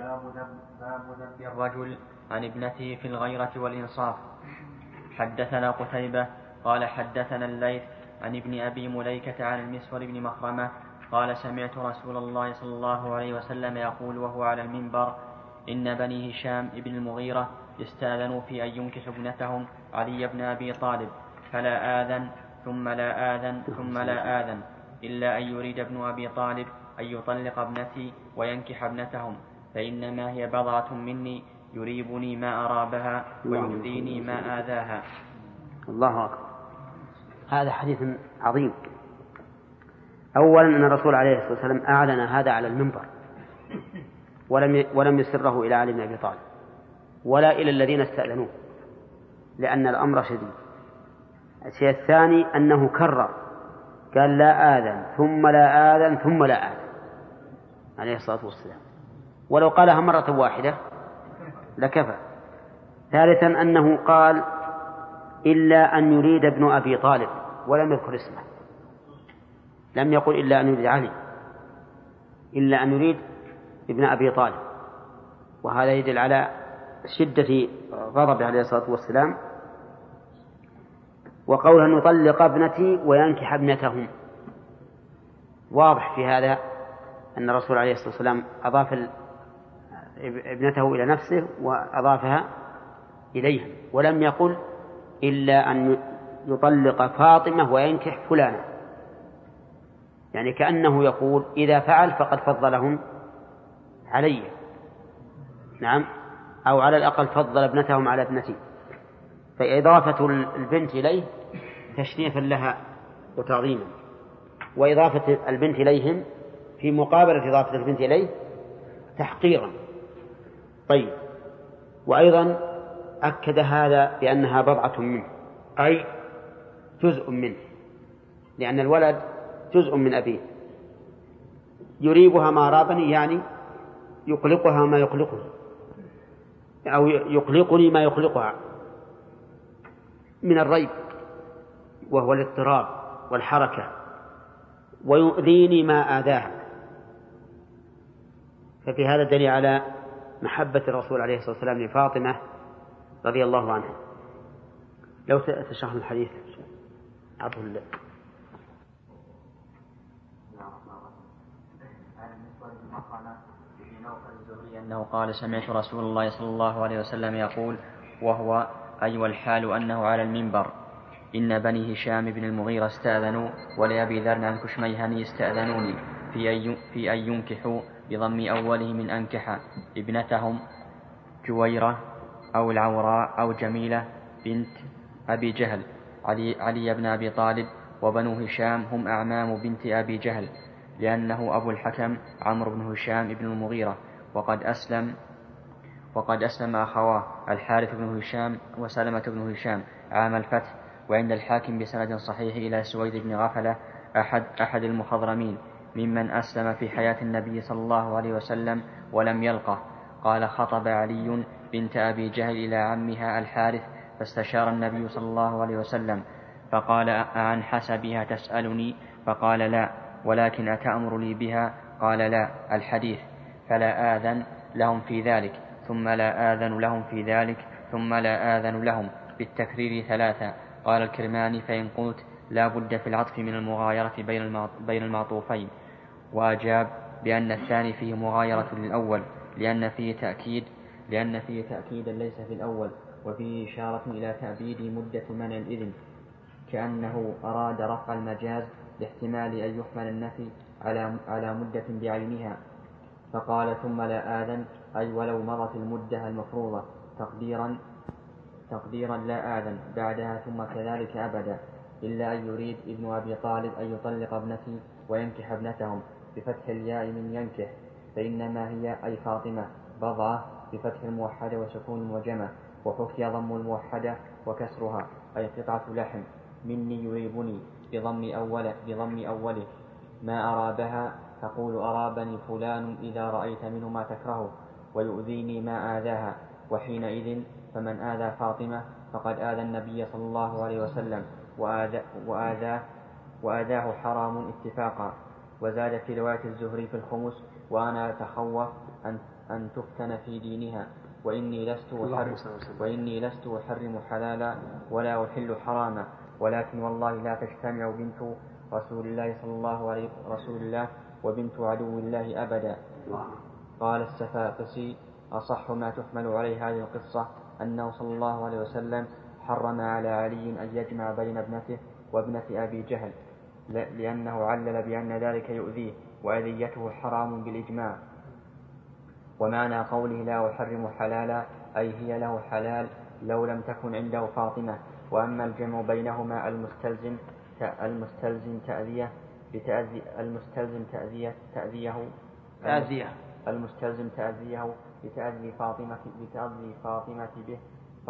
باب ذنب الرجل عن ابنته في الغيرة والإنصاف. حدثنا قتيبة قال حدثنا الليث عن ابن أبي مليكة عن المسور بن مخرمة قال سمعت رسول الله صلى الله عليه وسلم يقول وهو على المنبر إن بني هشام ابن المغيرة استأذنوا في أن ينكحوا ابنتهم علي بن أبي طالب فلا آذن ثم لا آذن ثم لا آذن إلا أن يريد ابن أبي طالب أن يطلق ابنتي وينكح ابنتهم. فإنما هي بضعة مني يريبني ما أرابها ويؤذيني ما آذاها. الله أكبر. هذا حديث عظيم. أولا أن الرسول عليه الصلاة والسلام أعلن هذا على المنبر. ولم ولم يسره إلى علي بن أبي طالب. ولا إلى الذين استأذنوه. لأن الأمر شديد. الشيء الثاني أنه كرر. قال لا آذن ثم لا آذن ثم لا آذن. عليه الصلاة والسلام. ولو قالها مرة واحدة لكفى. ثالثا أنه قال إلا أن يريد ابن أبي طالب ولم يذكر اسمه. لم يقل إلا أن يريد علي. إلا أن يريد ابن أبي طالب. وهذا يدل على شدة غضبه عليه الصلاة والسلام. وقوله أن يطلق ابنتي وينكح ابنتهم. واضح في هذا أن الرسول عليه الصلاة والسلام أضاف ابنته إلى نفسه وأضافها إليهم ولم يقل إلا أن يطلق فاطمة وينكح فلانا. يعني كأنه يقول إذا فعل فقد فضلهم علي. نعم. أو على الأقل فضل ابنتهم على ابنتي. فإضافة البنت إليه تشريفا لها وتعظيما. وإضافة البنت إليهم في مقابلة إضافة البنت إليه تحقيرا. طيب. وأيضا أكد هذا بأنها بضعة منه. أي جزء منه. لأن الولد جزء من أبيه. يريبها ما رابني يعني يقلقها ما يقلقني أو يقلقني ما يقلقها. من الريب. وهو الاضطراب والحركة. ويؤذيني ما آذاها. ففي هذا دليل على محبة الرسول عليه الصلاة والسلام لفاطمة رضي الله عنها. لو تشرح الحديث. الله. أنه قال سمعت رسول الله صلى الله عليه وسلم يقول وهو أي أيوة والحال أنه على المنبر. إن بني هشام بن المغيرة استأذنوا ولأبي ذر عن كشميهني استأذنوني في أن في أن ينكحوا بضم أوله من أنكح ابنتهم جويرة أو العوراء أو جميلة بنت أبي جهل علي, علي بن أبي طالب وبنو هشام هم أعمام بنت أبي جهل لأنه أبو الحكم عمرو بن هشام بن المغيرة وقد أسلم وقد أسلم أخواه الحارث بن هشام وسلمة بن هشام عام الفتح وعند الحاكم بسند صحيح إلى سويد بن غفلة أحد أحد المخضرمين ممن أسلم في حياة النبي صلى الله عليه وسلم ولم يلقه. قال خطب علي بنت أبي جهل إلى عمها الحارث فاستشار النبي صلى الله عليه وسلم فقال أعن حسبها تسألني؟ فقال لا ولكن أتأمر لي بها؟ قال لا الحديث. فلا آذن لهم في ذلك ثم لا آذن لهم في ذلك ثم لا آذن لهم بالتكرير ثلاثة. قال الكرماني فإن قلت لا بد في العطف من المغايرة بين المعطوفين. وأجاب بأن الثاني فيه مغايرة للأول لأن فيه تأكيد لأن فيه تأكيدا ليس في الأول وفيه إشارة إلى تأبيد مدة منع الإذن كأنه أراد رفع المجاز لاحتمال أن يحمل النفي على على مدة بعينها. فقال ثم لا آذن أي ولو مضت المدة المفروضة تقديرا تقديرا لا آذن بعدها ثم كذلك أبدا. إلا أن يريد ابن أبي طالب أن يطلق ابنتي وينكح ابنتهم بفتح الياء من ينكح فإنما هي أي فاطمة بضعة بفتح الموحدة وسكون وجمع وحكي ضم الموحدة وكسرها أي قطعة لحم مني يريبني بضم أول بضم أوله ما أرابها تقول أرابني فلان إذا رأيت منه ما تكره ويؤذيني ما آذاها وحينئذ فمن آذى فاطمة فقد آذى النبي صلى الله عليه وسلم. وآذاه, وآذاه, وآذاه حرام اتفاقا. وزاد في رواية الزهري في الخمس وأنا أتخوف أن أن تفتن في دينها وإني لست أحرم وإني لست أحرم حلالا ولا أحل حراما. ولكن والله لا تجتمع بنت رسول الله صلى الله عليه رسول الله وبنت عدو الله أبدا. قال السفاقسي أصح ما تحمل عليه هذه القصة أنه صلى الله عليه وسلم حرم على علي أن يجمع بين ابنته وابنة أبي جهل لأنه علل بأن ذلك يؤذيه وأذيته حرام بالإجماع. ومعنى قوله لا أحرم حلالا أي هي له حلال لو لم تكن عنده فاطمة. وأما الجمع بينهما المستلزم المستلزم تأذية بتأذي المستلزم تأذية تأذيه. تأذية. المستلزم تأذيه بتأذي فاطمة بتأذي فاطمة به.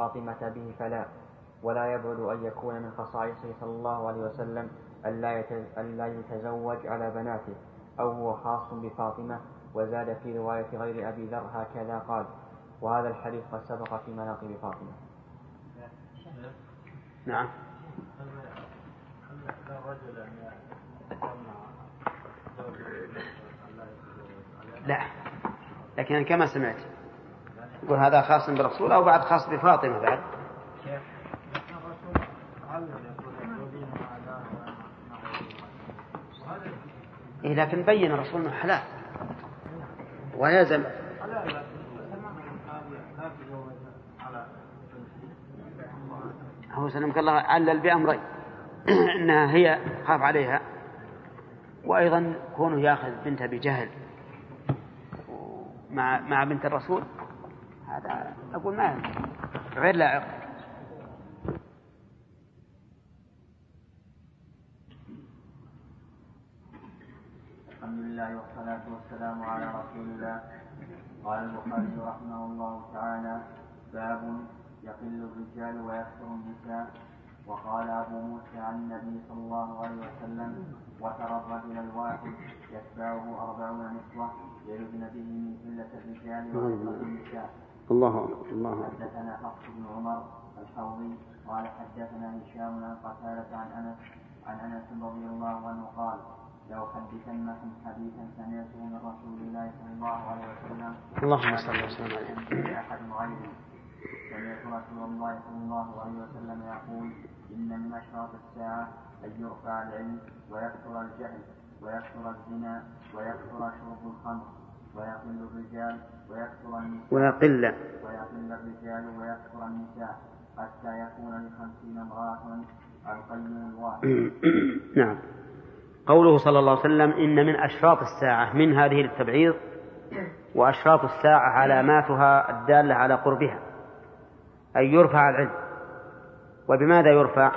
فاطمة به فلا ولا يبعد أن يكون من خصائصه صلى الله عليه وسلم ألا يتزوج على بناته أو هو خاص بفاطمة وزاد في رواية غير أبي ذر هكذا قال. وهذا الحديث قد سبق في مناقب فاطمة. نعم. لا لكن كما سمعت. يقول هذا خاص بالرسول أو بعد خاص بفاطمة بعد؟ إيه لكن بين الرسول أنه حلال. ويلزم. هو سلمك الله علل بأمرين. أنها هي خاف عليها وأيضا كونه يأخذ بنته بجهل مع مع بنت الرسول هذا أقول ما غير لائق. الحمد لله والصلاة والسلام على رسول الله. قال البخاري رحمه الله تعالى باب يقل الرجال ويكثر النساء. وقال أبو موسى عن النبي صلى الله عليه وسلم وترى الرجل الواحد يتبعه أربعون نسوة. يلدن به من قلة الرجال وكثرة النساء. الله أكبر الله أكبر حدثنا حفص بن عمر الحوضي قال حدثنا هشام عن قتادة عن أنس عن أنس رضي الله عنه قال لو حدثنكم حديثا سمعته من رسول الله صلى الله عليه وسلم اللهم صل وسلم عليه. أحد غيري سمعت رسول الله صلى الله عليه وسلم يقول إن من أشراط الساعة أن يرفع العلم ويكثر الجهل ويكثر الزنا ويكثر شرب الخمر. ويقل الرجال ويكثر النساء. ويقل. ويقل الرجال ويكثر النساء حتى يكون لخمسين امرأة القيم الواحد. نعم. قوله صلى الله عليه وسلم إن من أشراط الساعة من هذه للتبعيض؟ وأشراط الساعة علاماتها الدالة على قربها أن يرفع العلم. وبماذا يرفع؟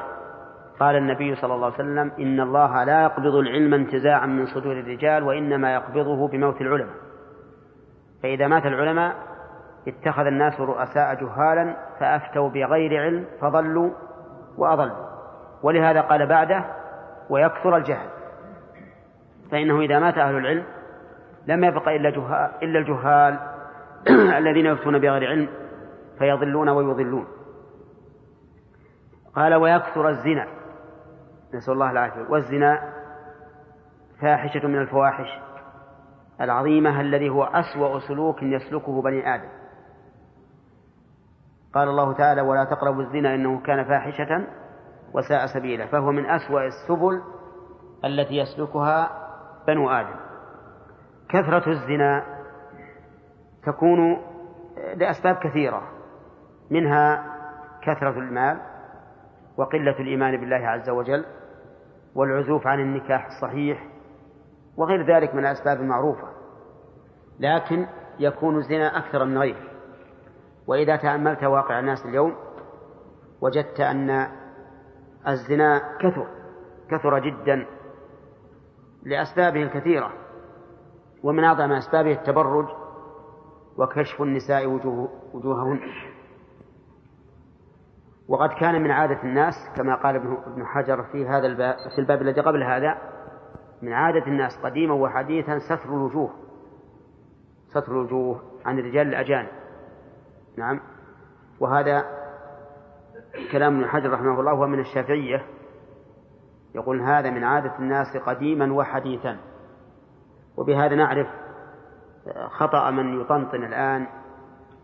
قال النبي صلى الله عليه وسلم إن الله لا يقبض العلم انتزاعا من صدور الرجال وإنما يقبضه بموت العلماء. فإذا مات العلماء اتخذ الناس رؤساء جهالا فأفتوا بغير علم فضلوا وأضلوا. ولهذا قال بعده ويكثر الجهل فإنه إذا مات أهل العلم لم يبق إلا جهال إلا الجهال الذين يفتون بغير علم فيضلون ويضلون. قال ويكثر الزنا نسأل الله العافية. والزنا فاحشة من الفواحش العظيمة الذي هو أسوأ سلوك يسلكه بني آدم. قال الله تعالى ولا تقربوا الزنا إنه كان فاحشة وساء سبيلا. فهو من أسوأ السبل التي يسلكها بنو آدم. كثرة الزنا تكون لأسباب كثيرة منها كثرة المال وقلة الإيمان بالله عز وجل والعزوف عن النكاح الصحيح وغير ذلك من الأسباب المعروفة لكن يكون الزنا أكثر من غيره. وإذا تأملت واقع الناس اليوم وجدت أن الزنا كثر كثر جدا لأسبابه الكثيرة ومن أعظم أسبابه التبرج وكشف النساء وجوه وجوههن. وقد كان من عادة الناس كما قال ابن حجر في هذا الباب في الباب الذي قبل هذا من عادة الناس قديما وحديثا ستر الوجوه. ستر الوجوه عن الرجال الأجانب. نعم. وهذا كلام ابن حجر رحمه الله هو من الشافعية. يقول هذا من عادة الناس قديما وحديثا. وبهذا نعرف خطأ من يطنطن الآن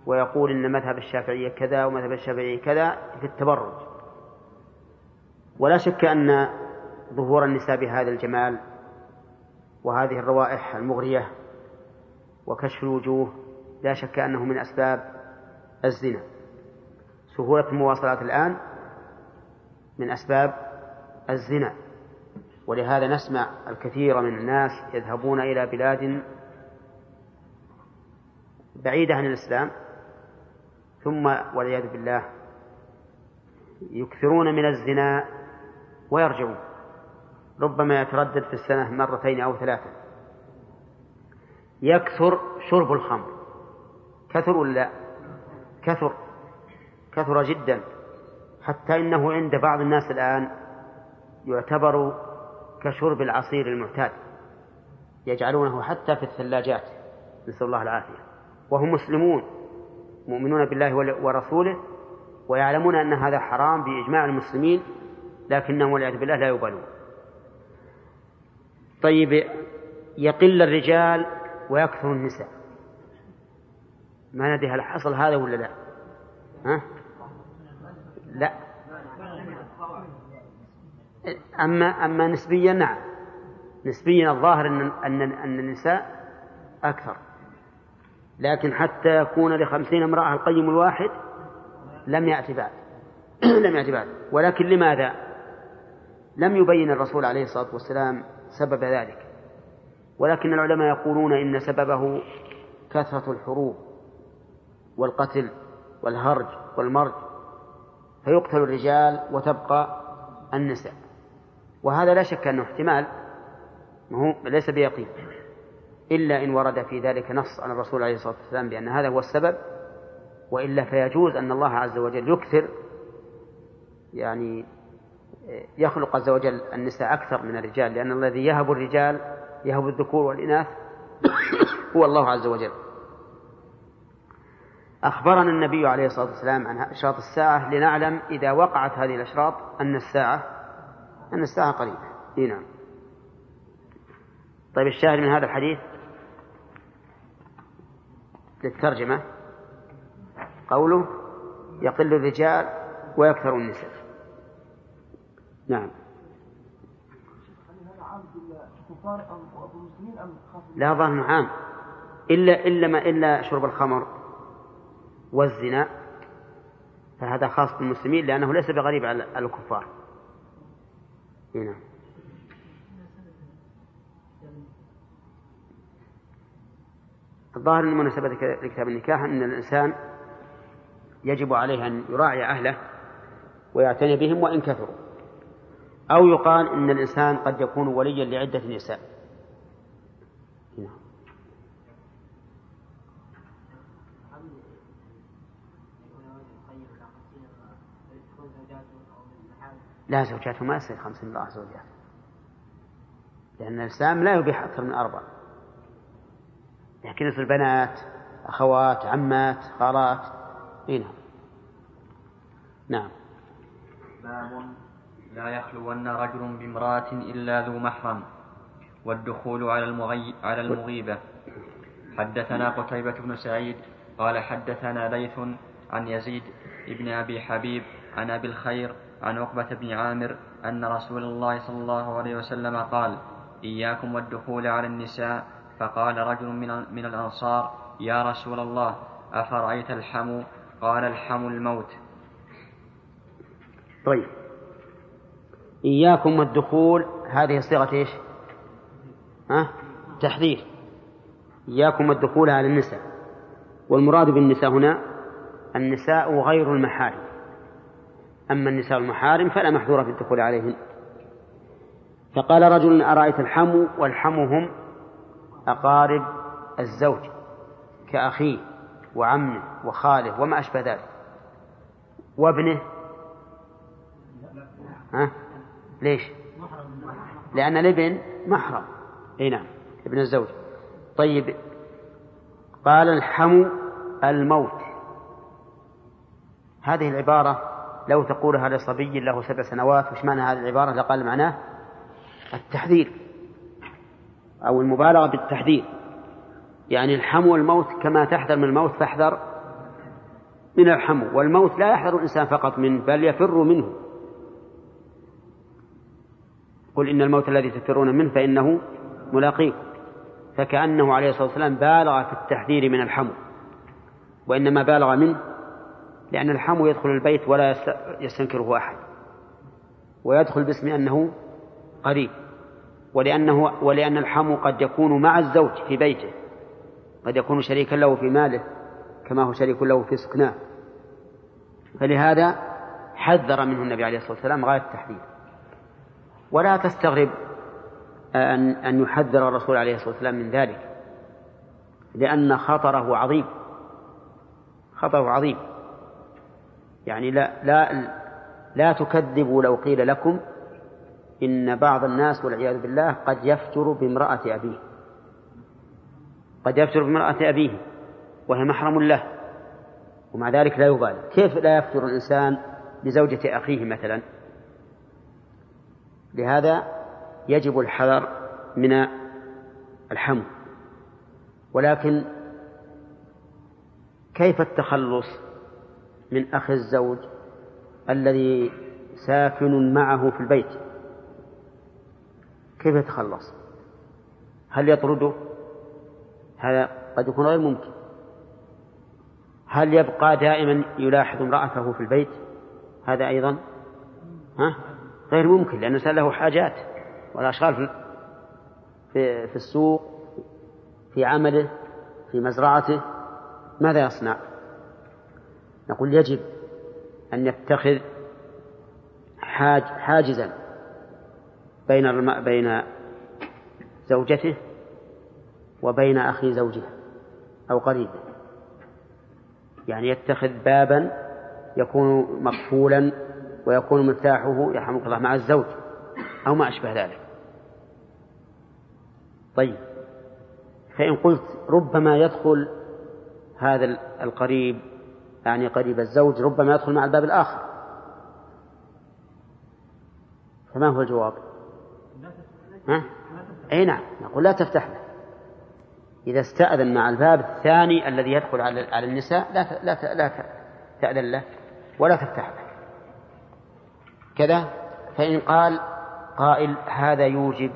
ويقول إن مذهب الشافعية كذا ومذهب الشافعية كذا في التبرج. ولا شك أن ظهور النساء بهذا الجمال وهذه الروائح المغرية وكشف الوجوه لا شك أنه من أسباب الزنا. سهولة المواصلات الآن من أسباب الزنا. ولهذا نسمع الكثير من الناس يذهبون إلى بلاد بعيدة عن الإسلام ثم والعياذ بالله يكثرون من الزنا ويرجعون. ربما يتردد في السنة مرتين أو ثلاثة. يكثر شرب الخمر. كثر ولا لا؟ كثر. كثر جدا. حتى إنه عند بعض الناس الآن يعتبر كشرب العصير المعتاد. يجعلونه حتى في الثلاجات. نسأل الله العافية. وهم مسلمون. مؤمنون بالله ورسوله. ويعلمون أن هذا حرام بإجماع المسلمين. لكنهم والعياذ بالله لا يبالون. طيب يقل الرجال ويكثر النساء. ما ندري هل حصل هذا ولا لا. ها؟ لا. أما أما نسبيا نعم. نسبيا الظاهر أن أن أن النساء أكثر. لكن حتى يكون لخمسين امرأة القيم الواحد لم يأتي بعد. لم يأتي بعد. ولكن لماذا؟ لم يبين الرسول عليه الصلاة والسلام سبب ذلك. ولكن العلماء يقولون إن سببه كثرة الحروب والقتل والهرج والمرج فيقتل الرجال وتبقى النساء. وهذا لا شك أنه احتمال هو ليس بيقين. إلا إن ورد في ذلك نص عن الرسول عليه الصلاة والسلام بأن هذا هو السبب وإلا فيجوز أن الله عز وجل يكثر يعني يخلق عز وجل النساء أكثر من الرجال لأن الذي يهب الرجال يهب الذكور والإناث هو الله عز وجل. أخبرنا النبي عليه الصلاة والسلام عن أشراط الساعة لنعلم إذا وقعت هذه الأشراط أن الساعة أن الساعة قريبة. نعم. طيب الشاهد من هذا الحديث؟ للترجمة. قوله يقل الرجال ويكثر النساء. نعم. لا ظن عام. إلا إلا ما إلا شرب الخمر والزنا فهذا خاص بالمسلمين لأنه ليس بغريب على الكفار. هنا الظاهر من مناسبة لكتاب النكاح أن الإنسان يجب عليه أن يراعي أهله ويعتني بهم وإن كثروا. أو يقال إن الإنسان قد يكون وليا لعدة نساء. لا زوجاته ما يصير خمسين امرأة زوجات. لأن الإسلام لا يبيح أكثر من أربع لكن يصير بنات أخوات عمات خالات. هنا نعم. باب لا يخلون رجل بامرأة إلا ذو محرم. والدخول على المغي... على المغيبة. حدثنا قتيبة بن سعيد قال حدثنا ليث عن يزيد بن أبي حبيب عن أبي الخير عن عقبة بن عامر أن رسول الله صلى الله عليه وسلم قال إياكم والدخول على النساء. فقال رجل من, من الأنصار يا رسول الله أفرأيت الحمو؟ قال الحمو الموت. طيب. إياكم والدخول هذه صيغة إيش؟ ها؟ تحذير. إياكم والدخول على النساء. والمراد بالنساء هنا النساء غير المحارم. أما النساء المحارم فلا محذور في الدخول عليهن. فقال رجل أرأيت الحمو والحمو هم أقارب الزوج كأخيه وعمه وخاله وما أشبه ذلك. وابنه؟ ها؟ ليش؟ لأن الابن محرم. أي نعم. ابن الزوج. طيب. قال الحمو الموت. هذه العبارة لو تقولها لصبي له سبع سنوات وش معنى هذه العبارة؟ لقال معناه التحذير. أو المبالغة بالتحذير. يعني الحمو والموت كما تحذر من الموت فاحذر من الحمو والموت لا يحذر الإنسان فقط منه بل يفر منه. قل إن الموت الذي تفرون منه فإنه ملاقيكم فكأنه عليه الصلاة والسلام بالغ في التحذير من الحمو. وإنما بالغ منه لأن الحمو يدخل البيت ولا يستنكره أحد. ويدخل باسم أنه قريب. ولأنه ولأن الحمو قد يكون مع الزوج في بيته. قد يكون شريكا له في ماله كما هو شريك له في سكناه. فلهذا حذر منه النبي عليه الصلاة والسلام غاية التحذير. ولا تستغرب أن أن يحذر الرسول عليه الصلاة والسلام من ذلك لأن خطره عظيم. خطره عظيم. يعني لا لا لا تكذبوا لو قيل لكم إن بعض الناس والعياذ بالله قد يفتر بامرأة أبيه. قد يفتر بامرأة أبيه وهي محرم له. ومع ذلك لا يبالي. كيف لا يفتر الإنسان بزوجة أخيه مثلا؟ لهذا يجب الحذر من الحمل ولكن كيف التخلص من أخي الزوج الذي ساكن معه في البيت؟ كيف يتخلص؟ هل يطرده؟ هذا قد يكون غير ممكن. هل يبقى دائما يلاحظ امرأته في البيت؟ هذا أيضا ها؟ غير ممكن لأن الإنسان له حاجات والأشغال في, في, في السوق في عمله في مزرعته ماذا يصنع نقول يجب أن يتخذ حاج حاجزا بين. بين زوجته وبين أخي زوجها أو قريبه يعني يتخذ بابا يكون مقفولا ويكون مفتاحه يرحمك الله مع الزوج أو ما أشبه ذلك. طيب. فإن قلت ربما يدخل هذا القريب يعني قريب الزوج ربما يدخل مع الباب الآخر. فما هو الجواب؟ ها؟ أي نعم. نقول لا تفتح له. إذا استأذن مع الباب الثاني الذي يدخل على النساء لا لا لا تأذن له ولا تفتح له. كذا فإن قال قائل هذا يوجب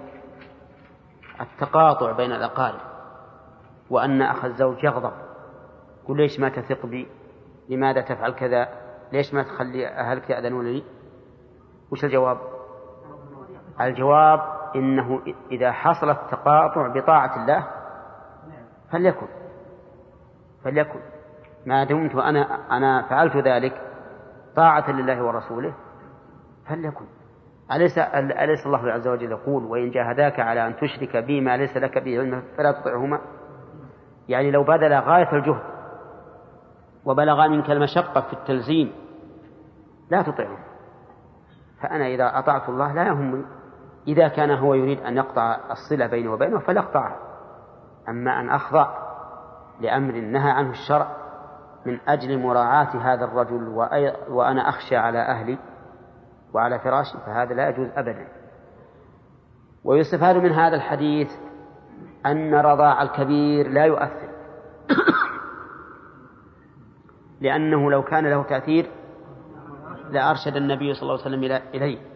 التقاطع بين الأقارب وأن أخ الزوج يغضب. يقول ليش ما تثق بي؟ لماذا تفعل كذا؟ ليش ما تخلي أهلك يأذنون لي؟ وش الجواب؟ الجواب إنه إذا حصل التقاطع بطاعة الله فليكن. فليكن. ما دمت أنا أنا فعلت ذلك طاعة لله ورسوله فليكن. أليس أليس الله عز وجل يقول وإن جاهداك على أن تشرك بي ما ليس لك به علم فلا تطعهما؟ يعني لو بذل غاية الجهد وبلغ منك المشقة في التلزيم لا تطعهم فأنا إذا أطعت الله لا يهمني إذا كان هو يريد أن يقطع الصلة بيني وبينه فليقطعها أما أن أخضع لأمر نهى عنه الشرع من أجل مراعاة هذا الرجل وأنا أخشى على أهلي وعلى فراشي فهذا لا يجوز أبدا. ويستفاد من هذا الحديث أن رضاع الكبير لا يؤثر. لأنه لو كان له تأثير لأرشد النبي صلى الله عليه وسلم إليه.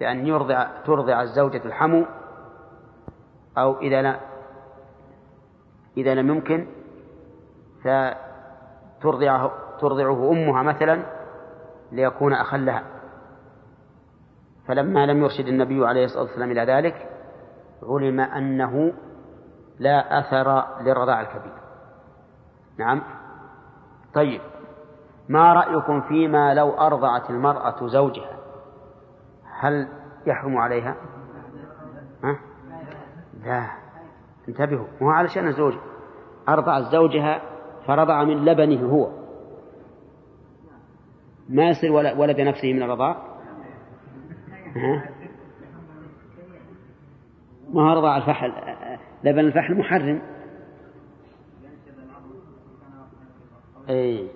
بأن يرضع ترضع الزوجة الحمو أو إذا لا إذا لم يمكن فترضعه ترضعه أمها مثلا ليكون أخا لها فلما لم يرشد النبي عليه الصلاة والسلام إلى ذلك علم أنه لا أثر للرضاع الكبير. نعم. طيب ما رأيكم فيما لو أرضعت المرأة زوجها؟ هل يحرم عليها؟ ها؟ لا. انتبهوا مو علشان الزوج. أرضعت زوجها فرضع من لبنه هو. ما يصير ولد نفسه من الرضاع؟ ما هو رضاع الفحل؟ لبن الفحل محرم. أي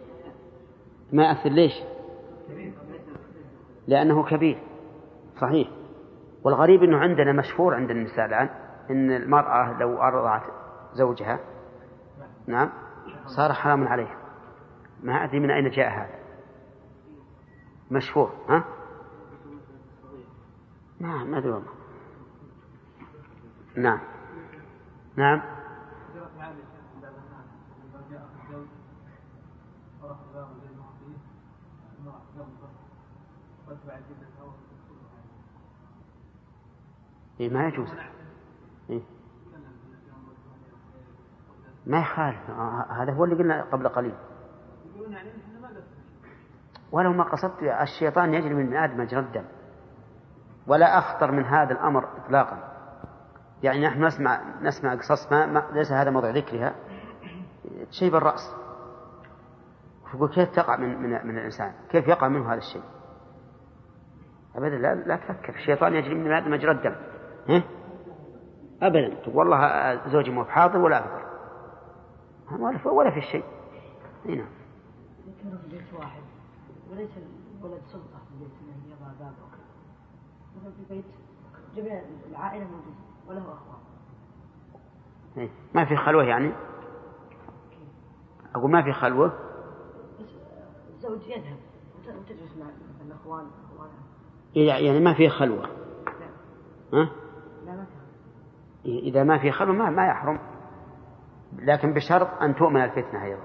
ما أثر ليش؟ لأنه كبير. صحيح. والغريب أنه عندنا مشهور عند النساء الآن أن المرأة لو أرضعت زوجها نعم صار حرام عليه ما أدري من أين جاء هذا. مشهور ها؟ نعم ما أدري والله. نعم. نعم. إيه ما يجوز. إيه؟ ما يخالف. آه، هذا هو اللي قلنا قبل قليل. ولو ما قصدت الشيطان يجري من آدم مجرى الدم. ولا أخطر من هذا الأمر إطلاقا. يعني نحن نسمع نسمع قصص ما, ما ليس هذا موضع ذكرها. شيء بالرأس. يقول كيف تقع من, من, من الإنسان؟ كيف يقع منه هذا الشيء؟ أبدا لا, لا تفكر. الشيطان يجري من هذا مجرى الدم؟ أبدا. تقول والله زوجي مو بحاضر ولا أقدر ولا, في شيء. هنا نعم. يكون في بيت واحد. وليس الولد سلطة في باب مثلا في بيت جميع العائلة موجودة وله أخوان. إيه. ما في خلوة يعني؟ أقول ما في خلوة؟ الزوج يذهب وتجلس مع الأخوان إيه، يعني ما في خلوة. لا. ها؟ لا ما في. إذا ما في خلوة ما, ما يحرم. لكن بشرط أن تؤمن الفتنة أيضا.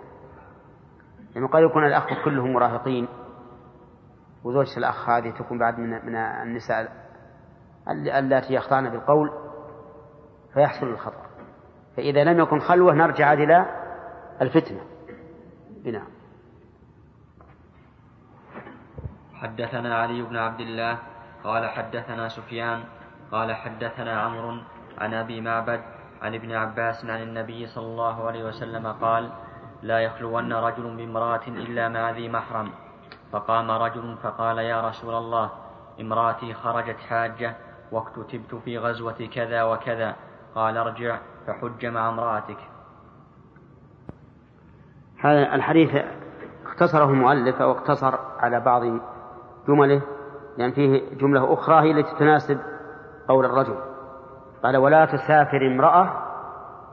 يعني قد يكون الأخ كلهم مراهقين. وزوجة الأخ هذه تكون بعد من من النساء اللاتي يخضعن بالقول فيحصل الخطأ. فإذا لم يكن خلوة نرجع إلى الفتنة. نعم حدثنا علي بن عبد الله قال حدثنا سفيان قال حدثنا عمرو عن أبي معبد عن ابن عباس عن النبي صلى الله عليه وسلم قال لا يخلون رجل بامرأة إلا مع ذي محرم. فقام رجل فقال يا رسول الله امرأتي خرجت حاجة واكتتبت في غزوة كذا وكذا. قال ارجع فحج مع امرأتك. هذا الحديث اختصره المؤلف أو اقتصر على بعض جمله لأن يعني فيه جملة أخرى هي التي تناسب قول الرجل. قال ولا تسافر امرأة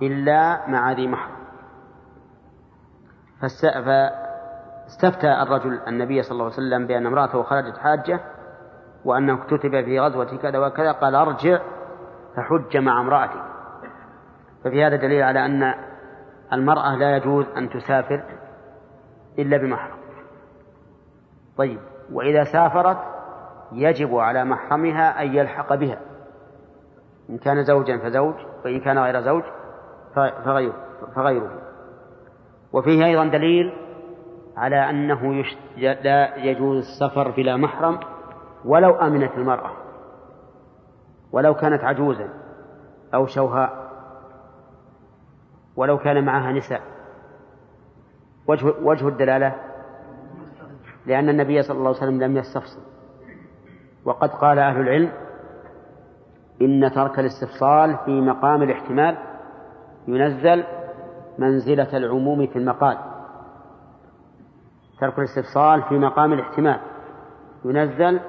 إلا مع ذي محرم. فاستفتى الرجل النبي صلى الله عليه وسلم بأن امرأته خرجت حاجة وأنه كتب في غزوة كذا وكذا قال ارجع فحج مع امرأتك. ففي هذا دليل على أن المرأة لا يجوز أن تسافر إلا بمحرم. طيب وإذا سافرت يجب على محرمها أن يلحق بها. إن كان زوجا فزوج وإن كان غير زوج فغيره, فغيره. وفيه أيضا دليل على أنه. لا يجوز السفر بلا محرم ولو أمنت المرأة ولو كانت عجوزا أو شوهاء ولو كان معها نساء. وجه, وجه الدلالة؟ لأن النبي صلى الله عليه وسلم لم يستفصل. وقد قال أهل العلم إن ترك الاستفصال في مقام الاحتمال ينزل منزلة العموم في المقال. ترك الاستفصال في مقام الاحتمال. ينزل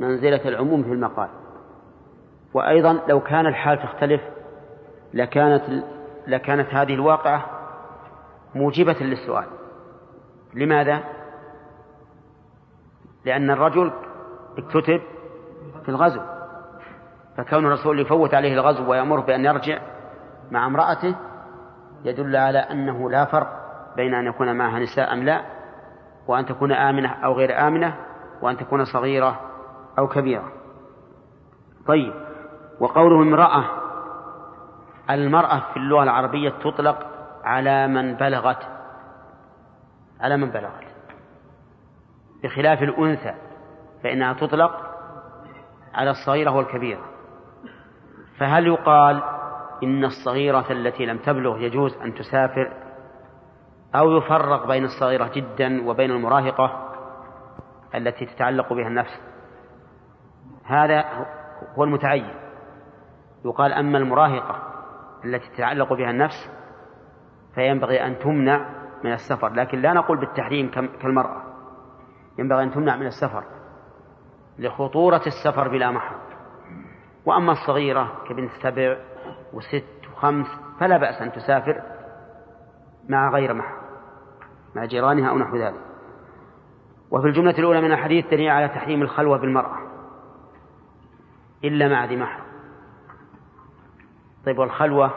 منزلة العموم في المقال. وأيضا لو كان الحال تختلف لكانت لكانت هذه الواقعة موجبة للسؤال. لماذا؟ لأن الرجل اكتتب في الغزو. فكون الرسول يفوت عليه الغزو ويأمره بأن يرجع مع امرأته يدل على أنه لا فرق بين أن يكون معها نساء أم لا وأن تكون آمنة أو غير آمنة وأن تكون صغيرة أو كبيرة. طيب وقوله امرأة المرأة في اللغة العربية تطلق على من بلغت. على من بلغت. بخلاف الأنثى فإنها تطلق على الصغيرة والكبيرة. فهل يقال إن الصغيرة التي لم تبلغ يجوز أن تسافر أو يفرق بين الصغيرة جدا وبين المراهقة التي تتعلق بها النفس. هذا هو المتعين. يقال أما المراهقة التي تتعلق بها النفس فينبغي أن تمنع من السفر. لكن لا نقول بالتحريم كالمرأة. ينبغي أن تمنع من السفر لخطورة السفر بلا محرم. وأما الصغيرة كبنت سبع وست وخمس فلا بأس أن تسافر مع غير محرم. مع جيرانها أو نحو ذلك. وفي الجملة الأولى من الحديث دليل على تحريم الخلوة بالمرأة. إلا مع ذي محرم. طيب والخلوة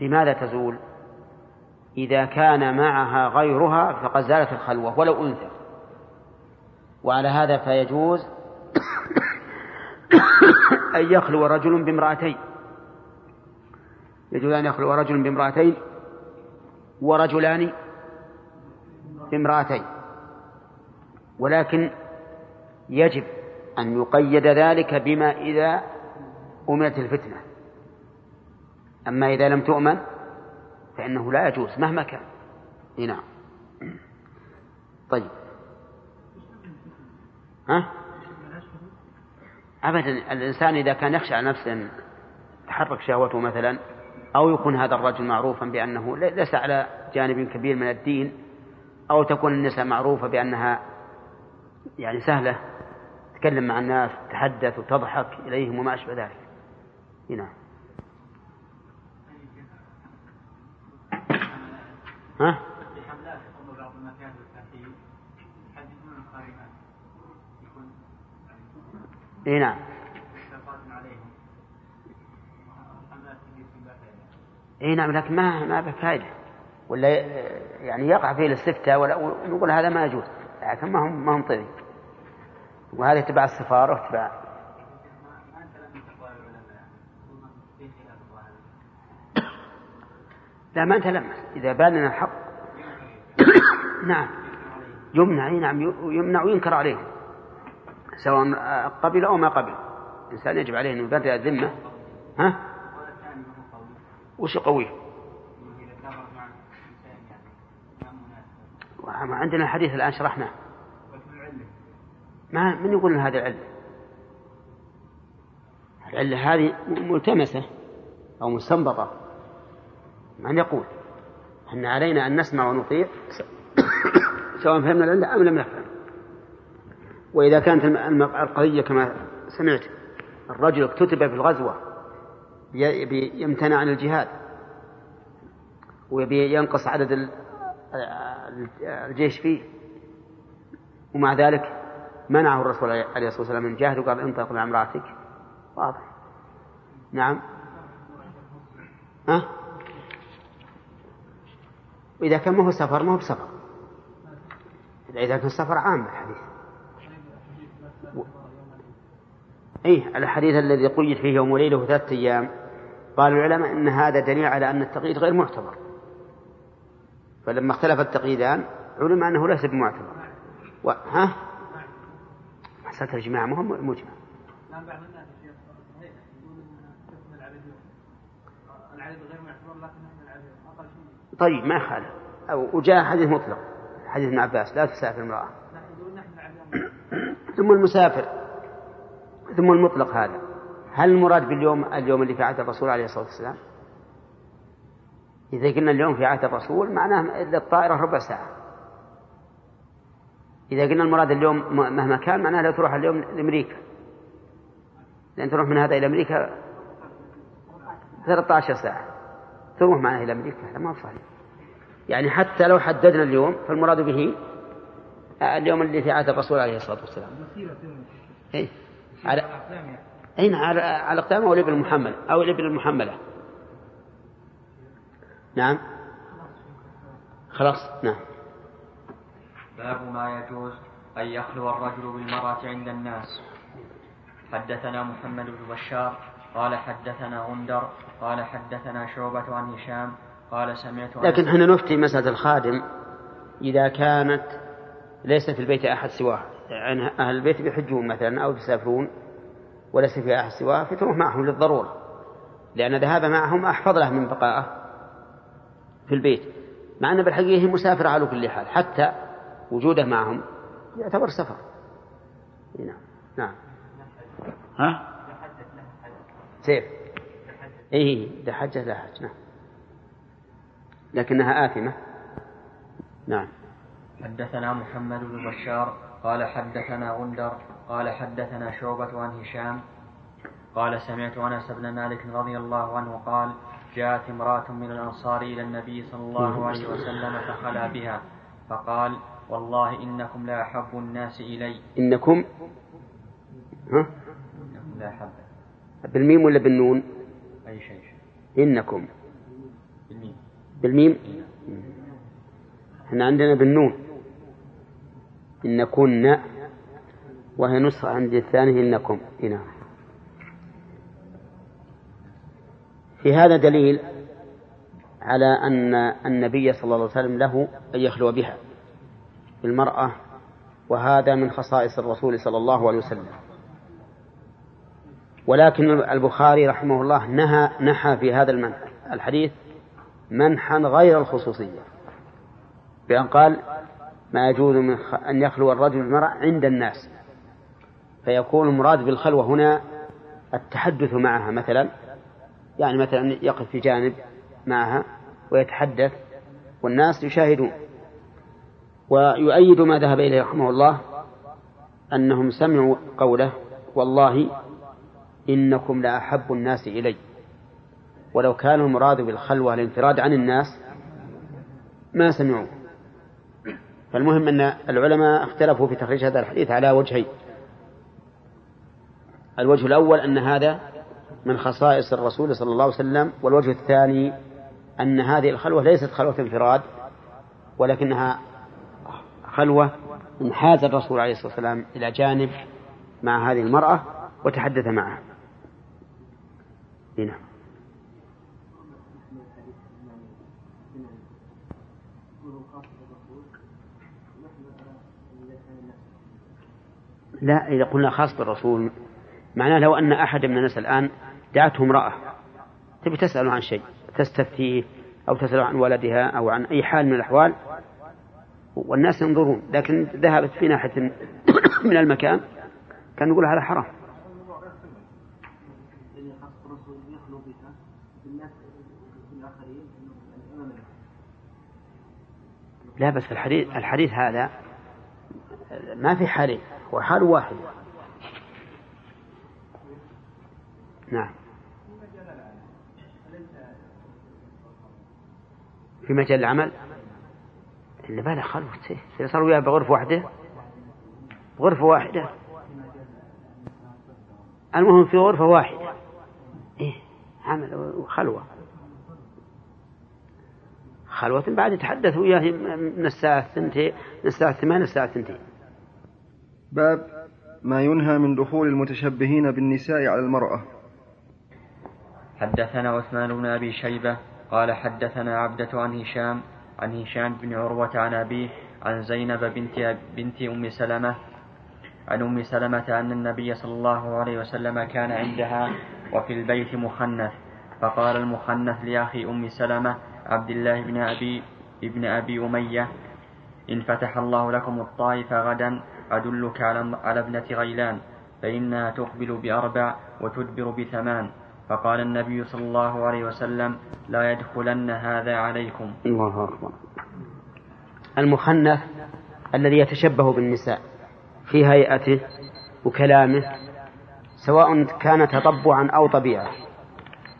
بماذا تزول؟ إذا كان معها غيرها فقد زالت الخلوة ولو أنثى. وعلى هذا فيجوز أن يخلو رجل بامرأتين. يجوز أن يخلو رجل بامرأتين ورجلان بامرأتين ولكن يجب أن يقيد ذلك بما إذا أمنت الفتنة. أما إذا لم تؤمن فإنه لا يجوز مهما كان. نعم. طيب. ها؟ أبدا الإنسان إذا كان يخشى على نفسه تحرك شهوته مثلا أو يكون هذا الرجل معروفا بأنه ليس على جانب كبير من الدين أو تكون النساء معروفة بأنها يعني سهلة. تتكلم مع الناس تتحدث وتضحك إليهم وما أشبه ذلك. نعم. ها؟ إي نعم. إي نعم لكن ما ما بفائدة. ولا يعني يقع فيه الاستفتاء ونقول هذا ما يجوز. لكن ما هم ما هم طيب وهذا تبع السفارة وتبع لا ما تلمس. إذا بان لنا الحق نعم. يمنع نعم يمنع وينكر عليه سواء قبل أو ما قبل. الإنسان يجب عليه أن يبرئ الذمة. ها؟ وش قوي؟ عندنا الحديث الآن شرحناه. ما من يقول هذه العلة هذه ملتمسة أو مستنبطة. من يقول؟ أن علينا أن نسمع ونطيع سواء فهمنا العلة أم لم نفهم. وإذا كانت القضية كما سمعت الرجل اكتتب في الغزوة يمتنع عن الجهاد ويبي ينقص عدد الجيش فيه. ومع ذلك منعه الرسول عليه الصلاة والسلام من الجهاد وقال انطلق مع امرأتك. واضح. نعم. ها؟ وإذا كان ما هو سفر ما هو بسفر. إذا كان سفر عام الحديث. و... إيه الحديث الذي قيد فيه يوم وليلة ثلاثة أيام. قال العلماء أن هذا دليل على أن التقييد غير معتبر. فلما اختلف التقييدان علم أنه ليس بمعتبر. و... ها؟ مسألة الإجماع. ما هو مجمع. نعم طيب ما يخالف. وجاء حديث مطلق حديث ابن عباس لا تسافر المرأة ثم المسافر. ثم المطلق هذا. هل المراد باليوم اليوم اللي عهد الرسول عليه الصلاة والسلام؟ إذا قلنا اليوم في عهد الرسول معناه للطائرة ربع ساعة. إذا قلنا المراد اليوم مهما كان معناه لا تروح اليوم لأمريكا. لأن تروح من هذا إلى أمريكا 13 ساعة. تروح معنا إلى أمريكا هذا ما صحيح. يعني حتى لو حددنا اليوم فالمراد به اليوم اللي في عهد الرسول عليه الصلاة والسلام. أي على أين على على الأقدام أو الإبل المحملة أو الإبل المحملة. نعم. خلاص. نعم. باب ما يجوز أن يخلو الرجل بالمرأة عند الناس. حدثنا محمد بن بشار قال حدثنا غندر قال حدثنا شعبة عن هشام قال سمعت لكن إحنا نفتي مسألة الخادم. إذا كانت ليس في البيت أحد سواه يعني أهل البيت بيحجون مثلا أو يسافرون وليس في أحد سواه فتروح معهم للضرورة. لأن ذهاب معهم أحفظ له من بقائه في البيت مع أن بالحقيقة هي مسافرة على كل حال حتى وجوده معهم يعتبر سفر. نعم نعم. ها؟ سيف. إيه إذا حجة لا حج نعم. لكنها آثمة. نعم. حدثنا محمد بن بشار قال حدثنا غندر قال حدثنا شعبة عن هشام قال سمعت أنس بن مالك رضي الله عنه قال جاءت امرأة من الأنصار إلى النبي صلى الله عليه وسلم فخلا بها فقال والله إنكم لأحب الناس إلي. إنكم؟ ها؟ إنكم لأحب بالميم ولا بالنون؟ أي شيء. إنكم. بالميم. بالميم؟ إحنا عندنا بالنون. إن كنا وهي نسخة عند الثاني إنكم. هنا في هذا دليل على أن النبي صلى الله عليه وسلم له أن يخلو بها بالمرأة وهذا من خصائص الرسول صلى الله عليه وسلم. ولكن البخاري رحمه الله نهى نحى في هذا المنح الحديث منحا غير الخصوصية بأن قال ما يجوز من أن يخلو الرجل المرأة عند الناس فيكون المراد بالخلوة هنا التحدث معها مثلا يعني مثلا يقف في جانب معها ويتحدث والناس يشاهدون ويؤيد ما ذهب إليه رحمه الله أنهم سمعوا قوله والله إنكم لأحب الناس إلي ولو كان المراد بالخلوة الانفراد عن الناس ما سمعوا. فالمهم أن العلماء اختلفوا في تخريج هذا الحديث على وجهين. الوجه الأول أن هذا من خصائص الرسول صلى الله عليه وسلم والوجه الثاني أن هذه الخلوة ليست خلوة انفراد ولكنها خلوة انحاز الرسول عليه الصلاة والسلام إلى جانب مع هذه المرأة وتحدث معها. هنا لا إذا قلنا خاص بالرسول معناه لو أن أحد من الناس الآن دعته امرأة. تبي تسأله عن شيء تستفتيه أو تسأله عن ولدها أو عن أي حال من الأحوال؟ والناس ينظرون لكن ذهبت في ناحية من المكان كان يقول هذا حرام. لا بس الحديث الحديث هذا ما في حالين هو حال واحد. نعم. في مجال العمل؟ اللي بالك خلوته إذا صار وياه بغرفة واحدة غرفة واحدة. المهم في غرفة واحدة. إيه عمل وخلوة. خلوة بعد يتحدث وياه من الساعة الثنتين من الساعة الثمانية الساعة الثنتين باب ما ينهى من دخول المتشبهين بالنساء على المرأة. حدثنا عثمان بن أبي شيبة قال حدثنا عبدة عن هشام عن هشام بن عروة عن أبيه عن زينب بنت بنت أم سلمة عن أم سلمة أن النبي صلى الله عليه وسلم كان عندها وفي البيت مخنث. فقال المخنث لأخي أم سلمة عبد الله بن أبي ابن أبي أمية إن فتح الله لكم الطائف غدا أدلك على ابنة غيلان فإنها تقبل بأربع وتدبر بثمان. فقال النبي صلى الله عليه وسلم لا يدخلن هذا عليكم. الله أكبر. المخنث الذي يتشبه بالنساء في هيئته وكلامه سواء كان تطبعا أو طبيعة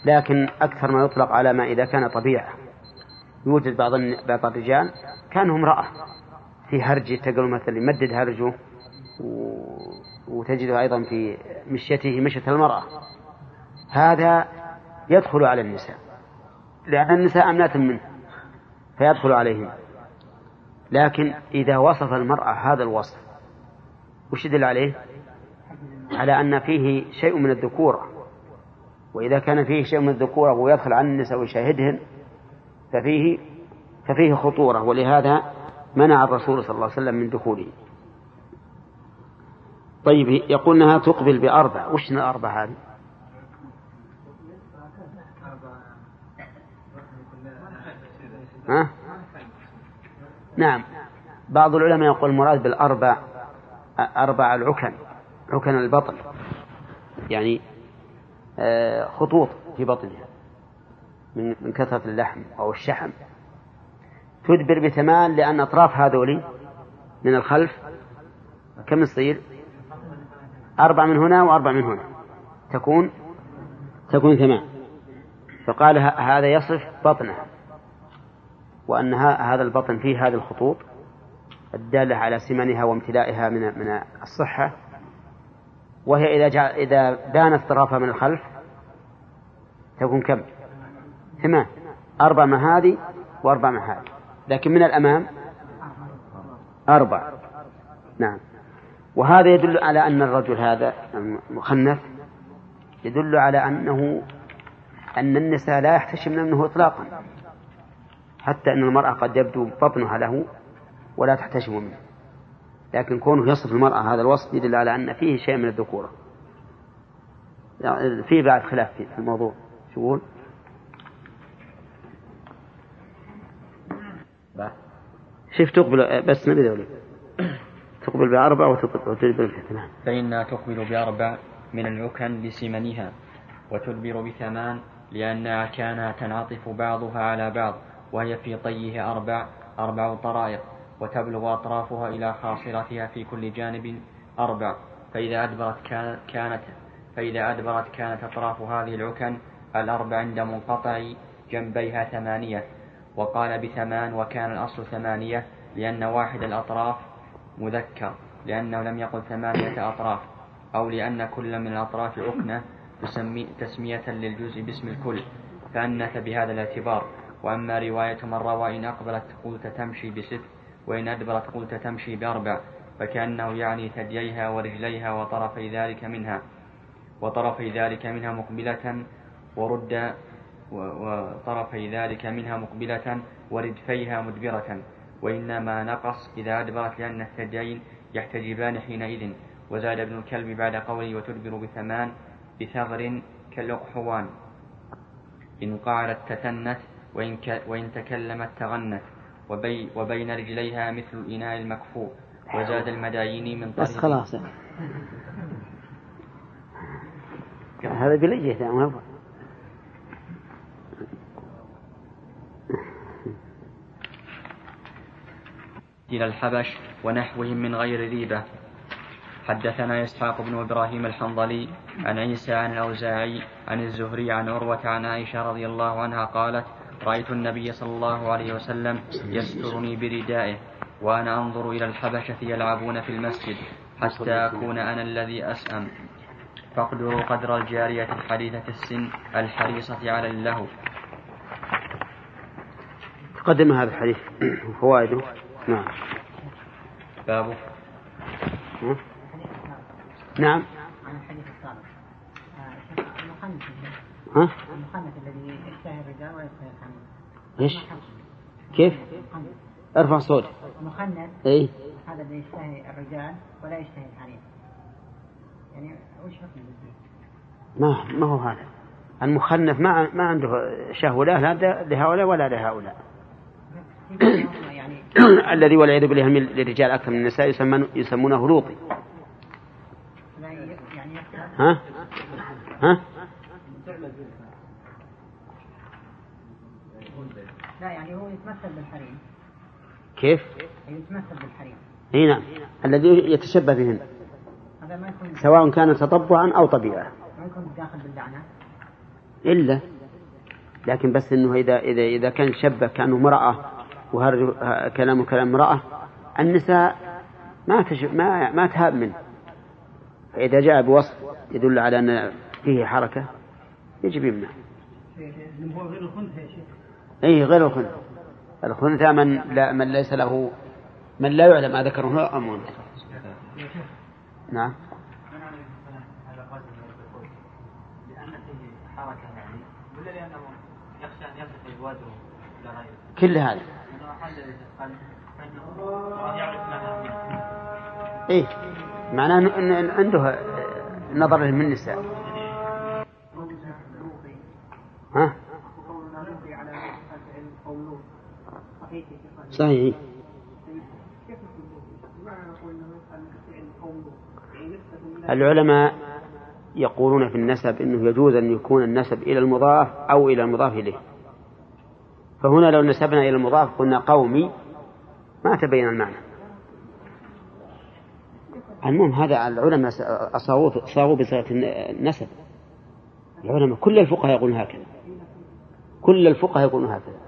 لكن أكثر ما يطلق على ما إذا كان طبيعة. يوجد بعض بعض الرجال كانه امرأة في هرجه تقول مثلا يمدد هرجه وتجده أيضا في مشيته مشية المرأة. هذا يدخل على النساء. لأن النساء أمنات منه فيدخل عليهم لكن إذا وصف المرأة هذا الوصف وش يدل عليه؟ على أن فيه شيء من الذكورة. وإذا كان فيه شيء من الذكورة ويدخل على النساء ويشاهدهن ففيه ففيه خطورة. ولهذا منع الرسول صلى الله عليه وسلم من دخوله. طيب يقول إنها تقبل بأربع. وش الأربع هذه؟ ها؟ نعم. بعض العلماء يقول المراد بالأربع أربع العكن عكن البطن. يعني آه، خطوط في بطنها من كثرة اللحم أو الشحم. تدبر بثمان لأن أطراف هذولي من الخلف كم تصير؟ أربع من هنا وأربع من هنا. تكون تكون ثمان فقال هذا يصف بطنه. وأن هذا البطن فيه هذه الخطوط الدالة على سمنها وامتلائها من من الصحة. وهي إذا جعل إذا دانت طرفها من الخلف تكون كم؟ ثمان. أربع مهادي وأربع مهادي لكن من الأمام أربع. نعم. وهذا يدل على أن الرجل هذا المخنث يدل على أنه أن النساء لا يحتشم منه إطلاقا. حتى أن المرأة قد يبدو بطنها له ولا تحتشم منه. لكن كونه يصف المرأة هذا الوصف يدل على أن فيه شيء من الذكورة. يعني في بعد خلاف في الموضوع. شو؟ شوف تقبل بس نبي ذولي. تقبل بأربع وتدبر بثمان فإنها تقبل بأربع من العكن لسمنها وتدبر بثمان لأنها كان تنعطف بعضها على بعض. وهي في طيه أربع أربع طرائق وتبلغ أطرافها إلى خاصرتها في كل جانب أربع. فإذا أدبرت كانت فإذا أدبرت كانت أطراف هذه العكن الأربع عند منقطع جنبيها ثمانية. وقال بثمان وكان الأصل ثمانية لأن واحد الأطراف مذكر لأنه لم يقل ثمانية أطراف أو لأن كل من الأطراف عكنة تسمي تسمية للجزء باسم الكل فأنث بهذا الاعتبار. وأما رواية من روى إن أقبلت قلت تمشي بست وإن أدبرت قلت تمشي بأربع فكأنه يعني ثدييها ورجليها وطرفي ذلك منها وطرفي ذلك منها مقبلة ورد وطرفي ذلك منها مقبلة وردفيها مدبرة وإنما نقص إذا أدبرت لأن الثديين يحتجبان حينئذ وزاد ابن الكلب بعد قوله وتدبر بثمان بثغر كالأقحوان. إن قعدت تثنت وإن, ك وإن تكلمت تغنت وبي وبين رجليها مثل الإناء المكفوء وزاد المدايني من طريق بس خلاص. هذا بلجة ما إلى الحبش ونحوهم من غير ريبة. حدثنا إسحاق بن إبراهيم الحنظلي عن عيسى عن الأوزاعي عن الزهري عن عروة عن عائشة رضي الله عنها قالت رأيت النبي صلى الله عليه وسلم يسترني بردائه وأنا أنظر إلى الحبشة يلعبون في المسجد حتى أكون أنا الذي أسأم. فاقدروا قدر الجارية حديثة السن الحريصة على اللهو. تقدم هذا الحديث. فوائده؟ نعم. بابه. نعم. عن الحديث السابق. المخنث ها؟ المخنث الذي يشتهي الرجال ويشتهي الحميد إيش؟ كيف؟ أرفع صوت. المخنث اي هذا الذي يشتهي الرجال ولا يشتهي الحريم. يعني وش حكم ما ما هو هذا. المخنث ما ما عنده شهوة لا لهؤلاء ولا لهؤلاء. يعني الذي والعياذ بالله للرجال أكثر من النساء يسمونه لوطي. ها؟ ها؟ لا يعني هو يتمثل بالحريم. كيف؟ يتمثل بالحريم. إي نعم. الذي يتشبه بهن. هذا ما يكون سواء كان تطبعا أو طبيعة. ما يكون داخل باللعنة. إلا. لكن بس إنه إذا إذا إذا كان شبه كانه امرأة وهذا كلامه كلام امرأة النساء ما تشب ما ما تهاب منه. فإذا جاء بوصف يدل على أن فيه حركة يجب يمنع. هو غير الخنثى يا شيخ اي غير الخنثى الخنثى من لا من ليس له من لا يعلم أذكره أم أنثى نعم. كل هذا. إيه معناه أن عنده نظر من النساء. ها؟ صحيح. العلماء يقولون في النسب إنه يجوز أن يكون النسب إلى المضاف أو إلى المضاف إليه. فهنا لو نسبنا إلى المضاف قلنا قومي ما تبين المعنى. المهم هذا العلماء صاغوا صاغوا بصيغة النسب. العلماء كل الفقهاء يقولون هكذا. كل الفقهاء يقولون هكذا.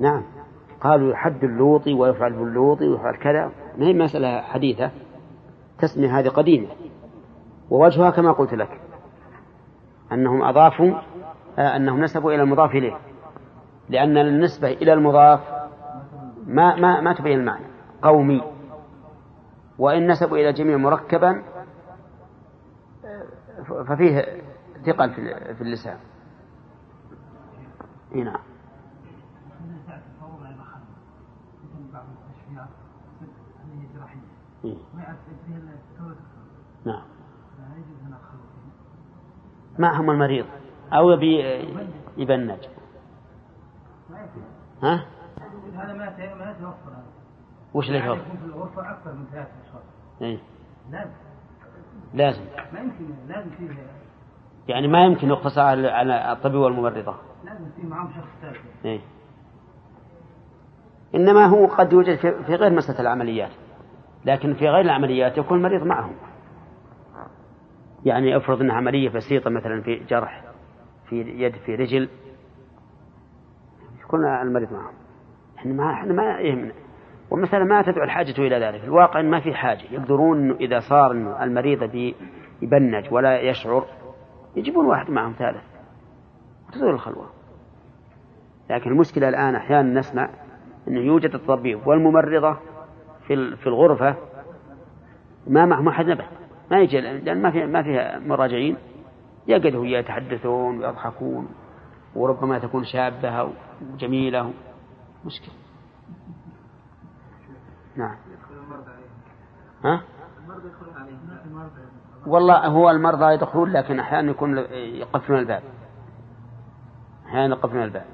نعم. قالوا يحد اللوطي ويفعل باللوطي ويفعل كذا. ما هي مسألة حديثة. تسمية هذه قديمة. ووجهها كما قلت لك. أنهم أضافوا آه، أنهم نسبوا إلى المضاف إليه. لأن النسبة إلى المضاف ما ما ما تبين المعنى. قومي. وإن نسبوا إلى جميع مركبا ففيه ثقل في اللسان. نعم. نعم معهم المريض أو يبي يبنج ها؟ هذا ما ما يتوفر وش اللي يتوفر؟ يكون في الغرفة أكثر من ثلاث أشخاص. إيه؟ لازم. لازم. ما يمكن لازم فيه يعني ما يمكن يقتصر على الطبيب والممرضة. لازم فيه معهم شخص ثالث. إيه؟ إنما هو قد يوجد في غير مسألة العمليات لكن في غير العمليات يكون المريض معهم. يعني افرض انها عملية بسيطة مثلا في جرح في يد في رجل يكون المريض معهم. إحنا ما إحنا ما يهمنا. والمسألة ما تدعو الحاجة إلى ذلك. الواقع ما في حاجة. يقدرون إذا صار المريض يبنج ولا يشعر يجيبون واحد معهم ثالث. وتزول الخلوة. لكن المشكلة الآن أحيانا نسمع أنه يوجد الطبيب والممرضة في في الغرفة ما معهم أحد نبه. ما يجي لأن ما فيها ما فيها مراجعين. يقعدوا يتحدثون ويضحكون وربما تكون شابة وجميلة مشكلة. نعم. ها؟ والله هو المرضى يدخلون لكن أحيانا يكون يقفلون الباب. أحيانا يقفلون الباب.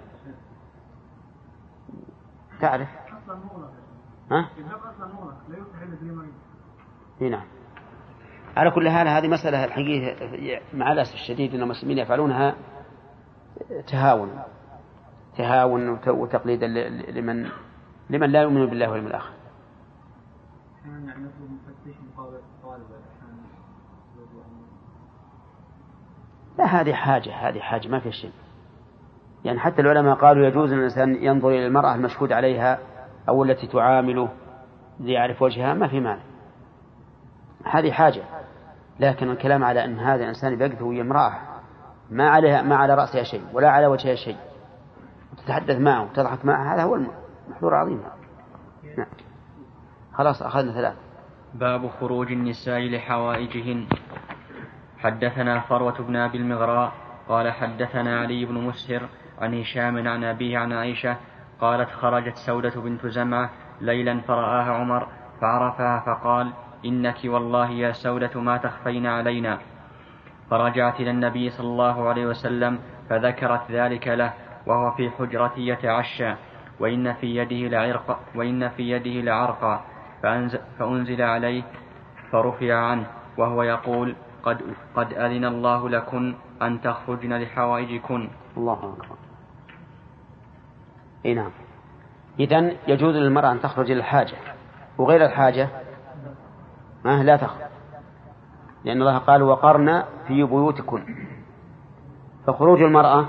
تعرف؟ ها؟ إي نعم. على كل حال هذه مسألة الحقيقة مع الأسف الشديد أن المسلمين يفعلونها تهاون. تهاون وتقليدا لمن لمن لا يؤمن بالله واليوم الآخر. لا هذه حاجة هذه حاجة ما في شيء. يعني حتى العلماء قالوا يجوز الإنسان ينظر إلى المرأة المشهود عليها أو التي تعامله ليعرف وجهها ما في مانع. هذه حاجة لكن الكلام على أن هذا الإنسان بيقف وهي امرأة ما عليها ما على رأسها شيء ولا على وجهها شيء تتحدث معه وتضحك معه هذا هو المحظور عظيم نعم. خلاص أخذنا ثلاث. باب خروج النساء لحوائجهن. حدثنا فروة بن أبي المغراء قال حدثنا علي بن مسهر عن هشام عن أبيه عن عائشة قالت خرجت سودة بنت زمعة ليلا فرآها عمر فعرفها فقال إنك والله يا سودة ما تخفين علينا. فرجعت إلى النبي صلى الله عليه وسلم فذكرت ذلك له وهو في حجرته يتعشى. وإن في يده لعرق وإن في يده لعرقا فأنزل عليه فرفع عنه وهو يقول قد قد أذن الله لكن أن تخرجن لحوائجكن. الله أكبر. إي نعم. إذا يجوز للمرأة أن تخرج إلى الحاجة وغير الحاجة ما لا تخرج لأن الله قال وقرن في بيوتكن. فخروج المرأة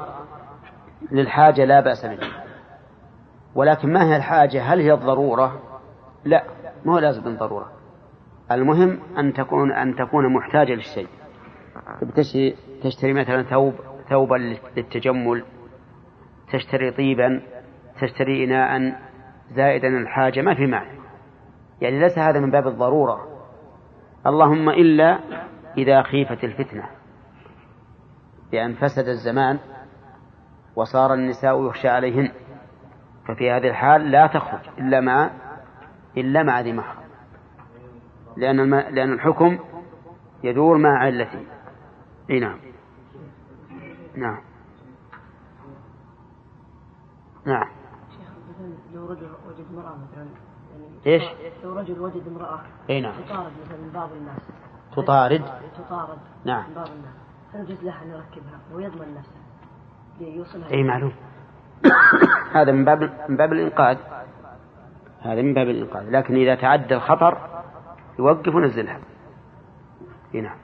للحاجة لا بأس به. ولكن ما هي الحاجة؟ هل هي الضرورة؟ لا ما هو لازم ضرورة. المهم أن تكون أن تكون محتاجة للشيء. تشتري تشتري مثلا ثوب ثوبا للتجمل تشتري طيبا تشتري إناء زائدا الحاجة ما في معنى يعني ليس هذا من باب الضرورة. اللهم إلا إذا خيفت الفتنة. بأن فسد الزمان وصار النساء يخشى عليهن. ففي هذه الحال لا تخرج إلا مع إلا مع ذي محرم لأن. لأن الحكم يدور مع علته. أي نعم. نعم. نعم. لو رجل وجد امرأة مثلا إيش؟ لو رجل وجد امرأة. إي نعم. تطارد مثلا من بعض الناس. تطارد؟ تطارد نعم. من بعض الناس. هل يجوز له أن يركبها ويضمن نفسه. ليوصلها إي معلوم هذا من باب من باب الإنقاذ. هذا من باب الإنقاذ. لكن إذا تعدى الخطر يوقف ونزلها إي نعم.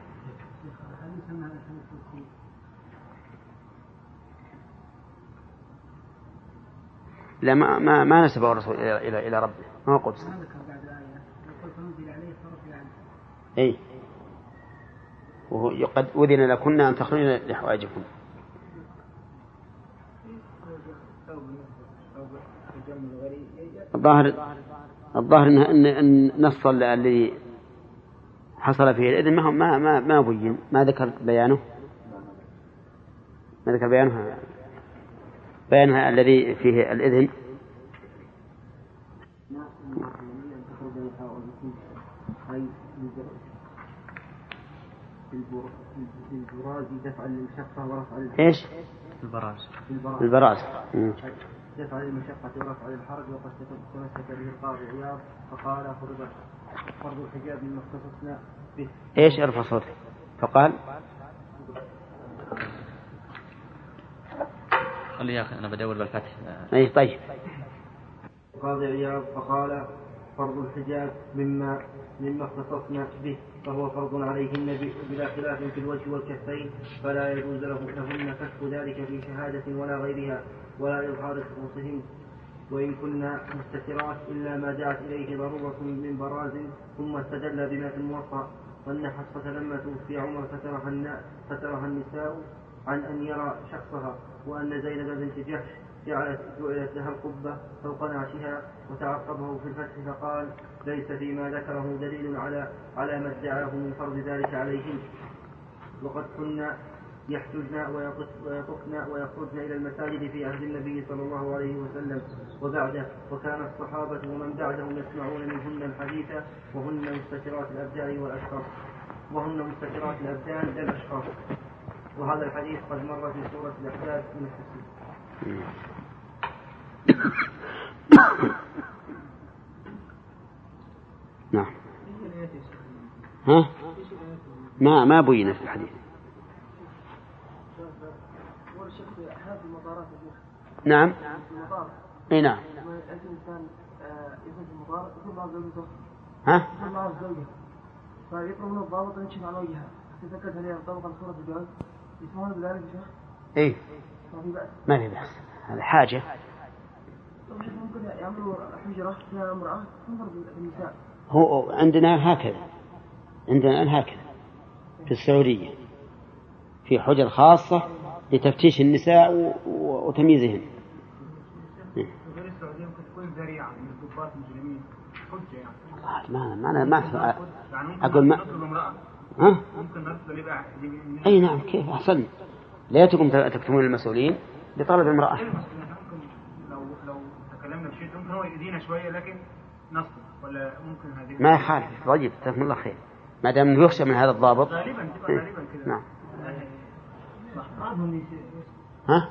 لا ما ما, ما نسبه الرسول إلى إلى, إلى ربه. ما هو قدس أي وقد أذن لكن أن تخرجن لحوائجكم الظاهر الظاهر ان إن نص الذي حصل فيه الإذن ما ما ما, ما بين. ما ذكر بيانه؟ ما ذكر بيانه؟ بيانها الذي فيه الإذن. البراز دفعا للمشقة ورفعا إيش؟ البراز البراز دفع للمشقة ورفع للحرج وقد تمسك به القاضي عياض فقال فرض فرض الحجاب مما اختصصنا به. إيش ارفع صوتك؟ فقال خلي يا أخي أنا بدور بالفتح اي طيب. القاضي عياض فقال فرض الحجاب مما مما اختصصنا به فهو فرض عليهن بلا خلاف في الوجه والكفين فلا يجوز لهن كشف ذلك في شهادة ولا غيرها ولا إظهار خصوصهن. وإن كنا مستترات إلا ما دعت إليه ضرورة من براز ثم استدل بما في الموطأ أن حفصة لما توفي عمر فترها النساء عن أن يرى شخصها وأن زينب بنت جحش جعلت جعلت لها القبة فوق نعشها وتعقبه في الفتح فقال ليس فيما ذكره دليل على على ما ادعاه من فرض ذلك عليهن وقد كنا يحججن ويطفن ويخرجن إلى المساجد في عهد النبي صلى الله عليه وسلم وبعده. وكان الصحابة ومن بعدهم يسمعون منهن الحديث وهن مستترات الأبدان والأشخاص وهن مستترات الأبدان لا وهذا الحديث قد مر في سورة الأحزاب من التفسير نعم. ها؟ ما ما بين في الحديث. نعم. إي نعم. ها؟ فيطلبون الضابط ان يكشف عن وجهها تذكرت هذه الطبقه سوره الجواز يسمون بذلك يا شيخ؟ ما في بأس. هذا حاجة. هو عندنا هكذا. عندنا الآن هكذا. في السعودية. في حجر خاصة لتفتيش النساء وتمييزهن. الضباط المجرمين ما ما أنا ما أقول ما ها؟ ممكن يبقى أي نعم كيف أحسن؟ ليتكم تكتمون المسؤولين لطلب امرأة لو لو تكلمنا بشيء ممكن هو يدينا شوية لكن ولا ممكن هذه؟ ما يخالف طيب جزاكم الله خير. ما دام يخشى من هذا الضابط. غالبا غالبا كذا نعم. بعضهم ها؟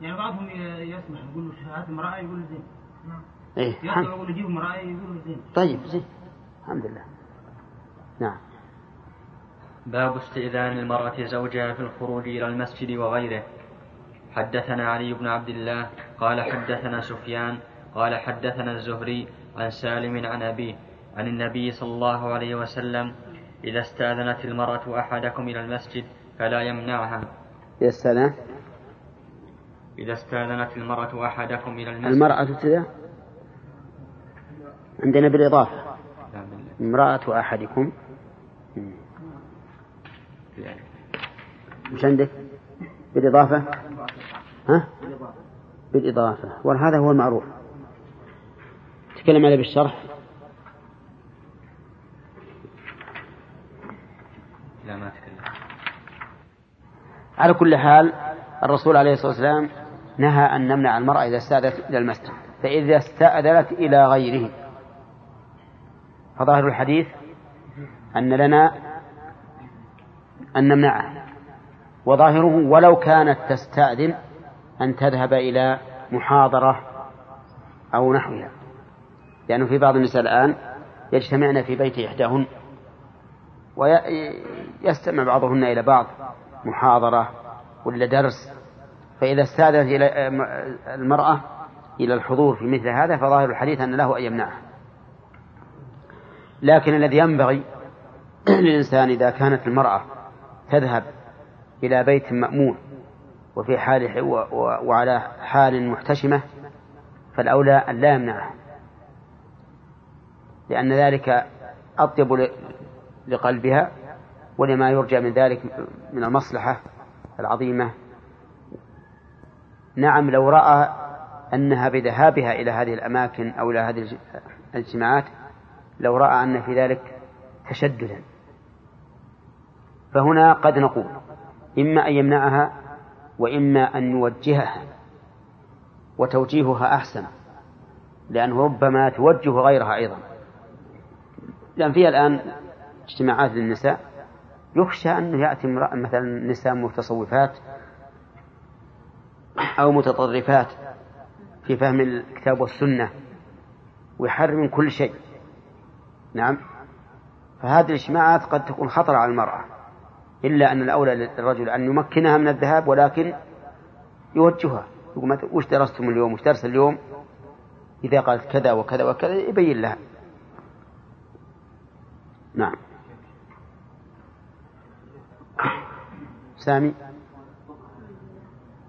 يعني بعضهم يسمح يقول له شهادة امرأة يقول له زين. نعم. إيه يقول يجيب امرأة يقول له زين. طيب زين. الحمد لله. نعم. باب استئذان المرأة زوجها في الخروج إلى المسجد وغيره. حدثنا علي بن عبد الله قال حدثنا سفيان قال حدثنا الزهري عن سالم عن أبيه عن النبي صلى الله عليه وسلم إذا استأذنت المرأة أحدكم إلى المسجد فلا يمنعها. إذا استأذنت إذا استأذنت المرأة أحدكم إلى المسجد المرأة كذا؟ عندنا بالإضافة. امرأة أحدكم مش عندك؟ بالإضافة؟ ها؟ بالإضافة. وهذا هو المعروف. تكلم عليه بالشرح. لا ما تكلم على كل حال الرسول عليه الصلاة والسلام نهى أن نمنع المرأة إذا استأذنت إلى المسجد. فإذا استأذنت إلى غيره. فظاهر الحديث أن لنا أن نمنعها وظاهره ولو كانت تستأذن أن تذهب إلى محاضرة أو نحوها. لأنه في بعض النساء الآن يجتمعن في بيت إحداهن ويستمع بعضهن إلى بعض محاضرة ولا درس. فإذا استأذنت إلى المرأة إلى الحضور في مثل هذا فظاهر الحديث أن له أن يمنعها. لكن الذي ينبغي للإنسان إذا كانت المرأة تذهب إلى بيت مأمون وفي حال وعلى حال محتشمة فالأولى أن لا يمنعها لأن ذلك أطيب لقلبها ولما يرجى من ذلك من المصلحة العظيمة. نعم لو رأى أنها بذهابها إلى هذه الأماكن أو إلى هذه الاجتماعات لو رأى أن في ذلك تشددا. فهنا قد نقول إما أن يمنعها وإما أن يوجهها وتوجيهها أحسن لأنه ربما توجه غيرها أيضا. لأن فيها الآن اجتماعات للنساء يخشى أنه يأتي مثلا نساء متصوفات أو متطرفات في فهم الكتاب والسنة ويحرم كل شيء. نعم. فهذه الاجتماعات قد تكون خطر على المرأة. إلا أن الأولى للرجل أن يمكنها من الذهاب ولكن يوجهها. يقول وش درستم اليوم؟ وش درس اليوم؟ إذا قالت كذا وكذا وكذا يبين لها. نعم. سامي؟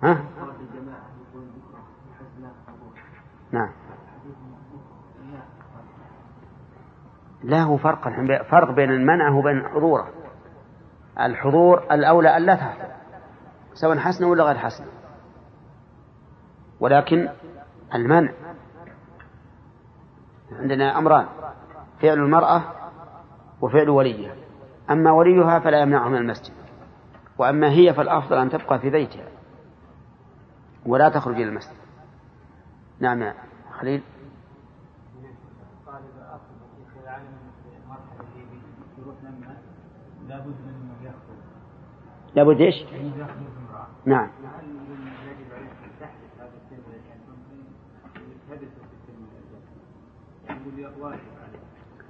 ها؟ نعم. لا هو فرق فرق بين المنع وبين حضوره الحضور الأولى أن لا تحضر سواء حسنة ولا غير حسنة ولكن المنع. عندنا أمران فعل المرأة وفعل وليها. أما وليها فلا يمنعه من المسجد وأما هي فالأفضل أن تبقى في بيتها ولا تخرج إلى المسجد. نعم يا خليل. لابد إيش؟ نعم.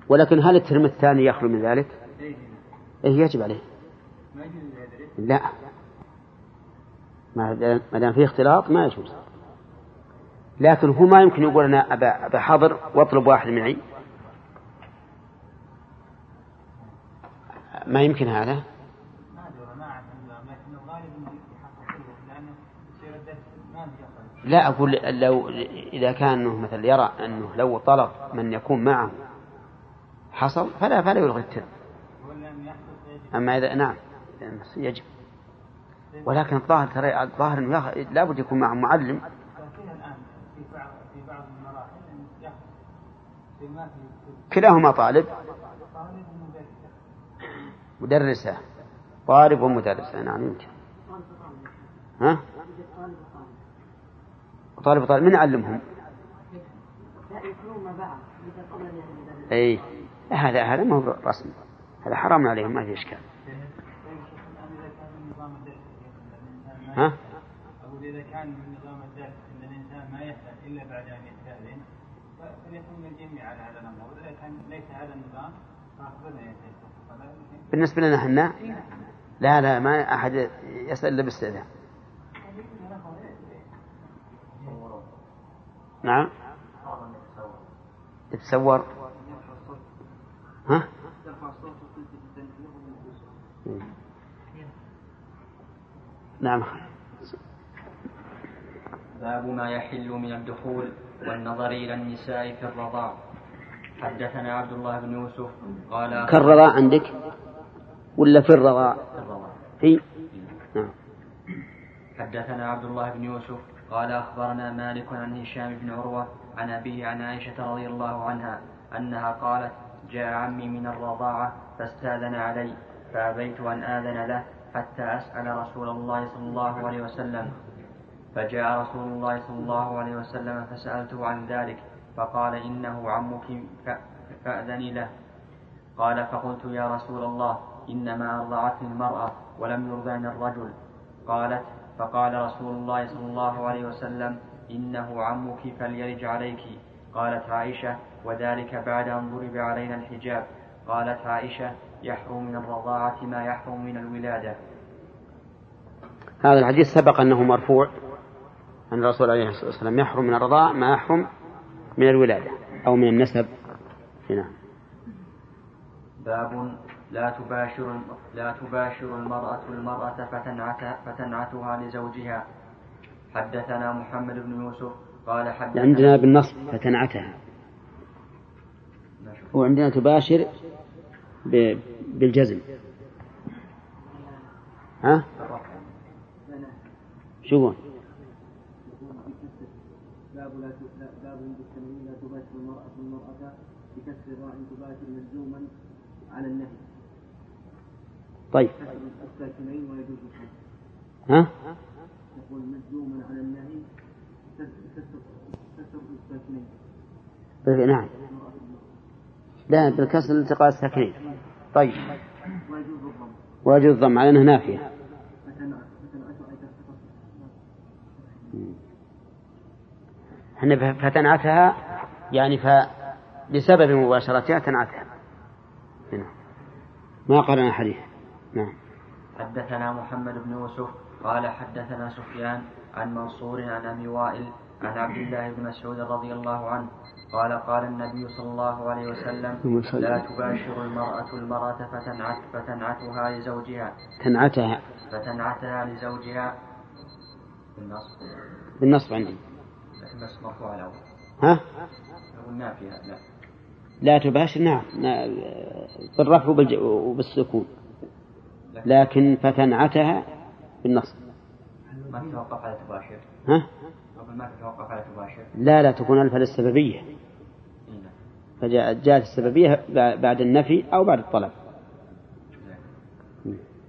ولكن هل الترم الثاني يخلو من ذلك؟ إيه يجب عليه. لا. ما دام فيه اختلاط ما يجوز. لكن هو ما يمكن يقول أنا أبا, أبا حضر وأطلب واحد معي. ما يمكن هذا. لا أقول لو إذا كان مثلا يرى أنه لو طلب من يكون معه حصل فلا فلا يلغي الترم. أما إذا نعم يجب. ولكن الظاهر ترى الظاهر أنه لابد يكون معه معلم. كلاهما طالب. مدرسة. طالب ومدرسة. نعم يمكن. ها؟ طالب طالب من يعلمهم؟ إي. هذا هذا ما هو رسمي هذا حرام عليهم ما في إشكال. ها؟ أقول إذا كان من نظام الدرس أن الإنسان ما يسأل إلا بعد أن يستأذن فليكون الجميع على هذا الأمر وإذا كان ليس هذا النظام بالنسبة لنا إحنا لا لا ما أحد يسأل إلا باستئذان. نعم. يتصور. ها؟ نعم. باب ما يحل من الدخول والنظر إلى النساء في الرضاع. حدثنا عبد الله بن يوسف قال كالرضاع عندك؟ ولا في الرضاع؟ في نعم. حدثنا عبد الله بن يوسف قال أخبرنا مالك عن هشام بن عروة عن أبيه عن عائشة رضي الله عنها أنها قالت جاء عمي من الرضاعة فاستأذن علي فأبيت أن آذن له حتى أسأل رسول الله صلى الله عليه وسلم. فجاء رسول الله صلى الله عليه وسلم فسألته عن ذلك فقال إنه عمك فأذني له. قال فقلت يا رسول الله إنما أرضعتني المرأة ولم يرضعني الرجل. قالت فقال رسول الله صلى الله عليه وسلم إنه عمك فليرج عليك. قالت عائشة وذلك بعد أن ضرب علينا الحجاب. قالت عائشة يحرم من الرضاعة ما يحرم من الولادة. هذا الحديث سبق أنه مرفوع أن الرسول عليه الصلاة والسلام يحرم من الرضاعة ما يحرم من الولادة أو من النسب. هنا. باب لا تباشر لا تباشر المرأة المرأة فتنعت فتنعتها لزوجها. حدثنا محمد بن يوسف قال حدثنا عندنا بالنصب فتنعتها. وعندنا تباشر ب- بالجزم. ها؟ شو يقول؟ باب لا- باب بالتنوين لا تباشر المرأة المرأة بكسر الراء تباشر مجزوما على النهي طيب. ها؟ يقول مجزوما على النهي بال- نعم. لا بالكسر التقاء الساكنين. طيب. ويجوز الضم على إنها نافية. إحنا فتنعتها يعني ف مباشرتها تنعتها. هنا. ما قرأنا حديث. نعم. حدثنا محمد بن يوسف قال حدثنا سفيان عن منصور عن أبي وائل عن عبد الله بن مسعود رضي الله عنه قال قال النبي صلى الله عليه وسلم لا تباشر المرأة المرأة فتنعت فتنعتها لزوجها. تنعتها. فتنعتها لزوجها. بالنصب. بالنصب عندي. لكن بس مرفوع الأول. ها؟ لا. لا تباشر نعم. بالرفع وبالسكون. لكن فتنعتها بالنصب. ما تتوقف على تباشر؟ ها؟ ما تتوقف على تباشر؟ لا لا تكون ألف للسببية. فجاءت جاءت السببية بعد النفي أو بعد الطلب.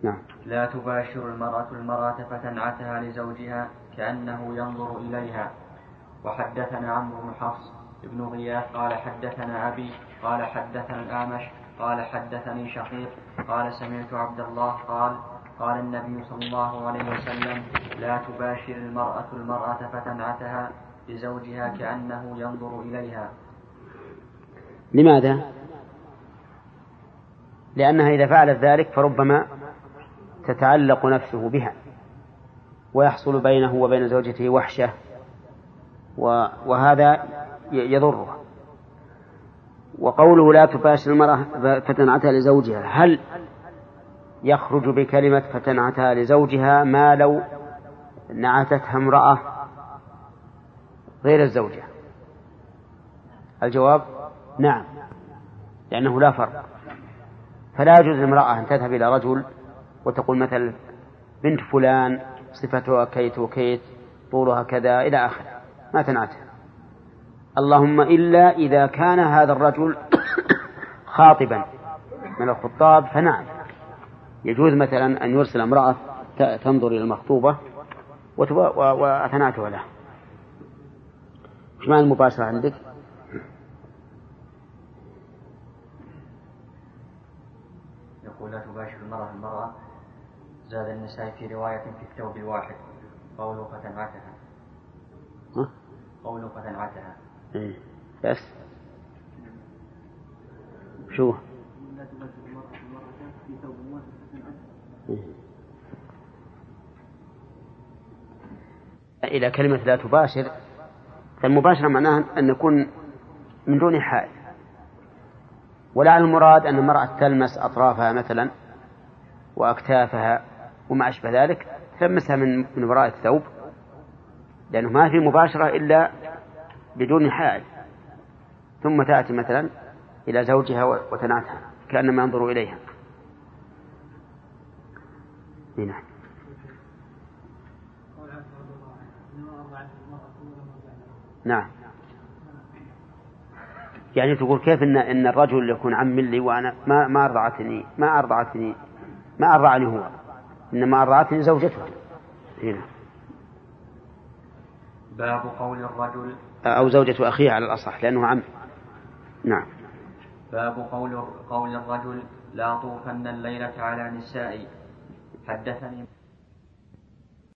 نعم. لا تباشر المرأة المرأة فتنعتها لزوجها كأنه ينظر إليها. وحدثنا عمرو بن حفص بن غياث قال حدثنا أبي قال حدثنا الأعمش قال حدثني شقيق قال سمعت عبد الله قال قال النبي صلى الله عليه وسلم لا تباشر المرأة المرأة فتنعتها لزوجها كأنه ينظر إليها لماذا؟ لأنها إذا فعلت ذلك فربما تتعلق نفسه بها ويحصل بينه وبين زوجته وحشة وهذا يضره وقوله لا تباشر المرأة فتنعتها لزوجها. هل يخرج بكلمة فتنعتها لزوجها ما لو نعتتها امرأة غير الزوجة؟ الجواب نعم لأنه لا فرق. فلا يجوز لامرأة أن تذهب إلى رجل وتقول مثلا بنت فلان صفتها كيت وكيت طولها كذا إلى آخره. ما تنعتها. اللهم إلا إذا كان هذا الرجل خاطبا من الخطاب فنعم. يجوز مثلا أن يرسل امرأة تنظر إلى المخطوبة وتب- و- وتنعتها له. إيش معنى المباشرة عندك؟ يقول لا تباشر المرأة المرأة. زاد النساء في رواية في الثوب الواحد. قوله فتنعتها. ها؟ قوله فتنعتها. بس. شو؟ إلى كلمة لا تباشر فالمباشرة معناها أن نكون من دون حائل. ولعل المراد أن المرأة تلمس أطرافها مثلا وأكتافها وما أشبه ذلك تلمسها من من وراء الثوب لأنه ما في مباشرة إلا بدون حائل. ثم تأتي مثلا إلى زوجها وتنعتها كأنما ينظر إليها. نعم. نعم. يعني تقول كيف ان إن الرجل يكون عم لي وأنا ما ما أرضعتني ما أرضعتني ما أرضعني هو إنما أرضعتني زوجته. هنا باب قول الرجل أو زوجة أخيه على الأصح لأنه عم. نعم. باب قول قول الرجل لا طوفن الليلة على نسائي. حدثني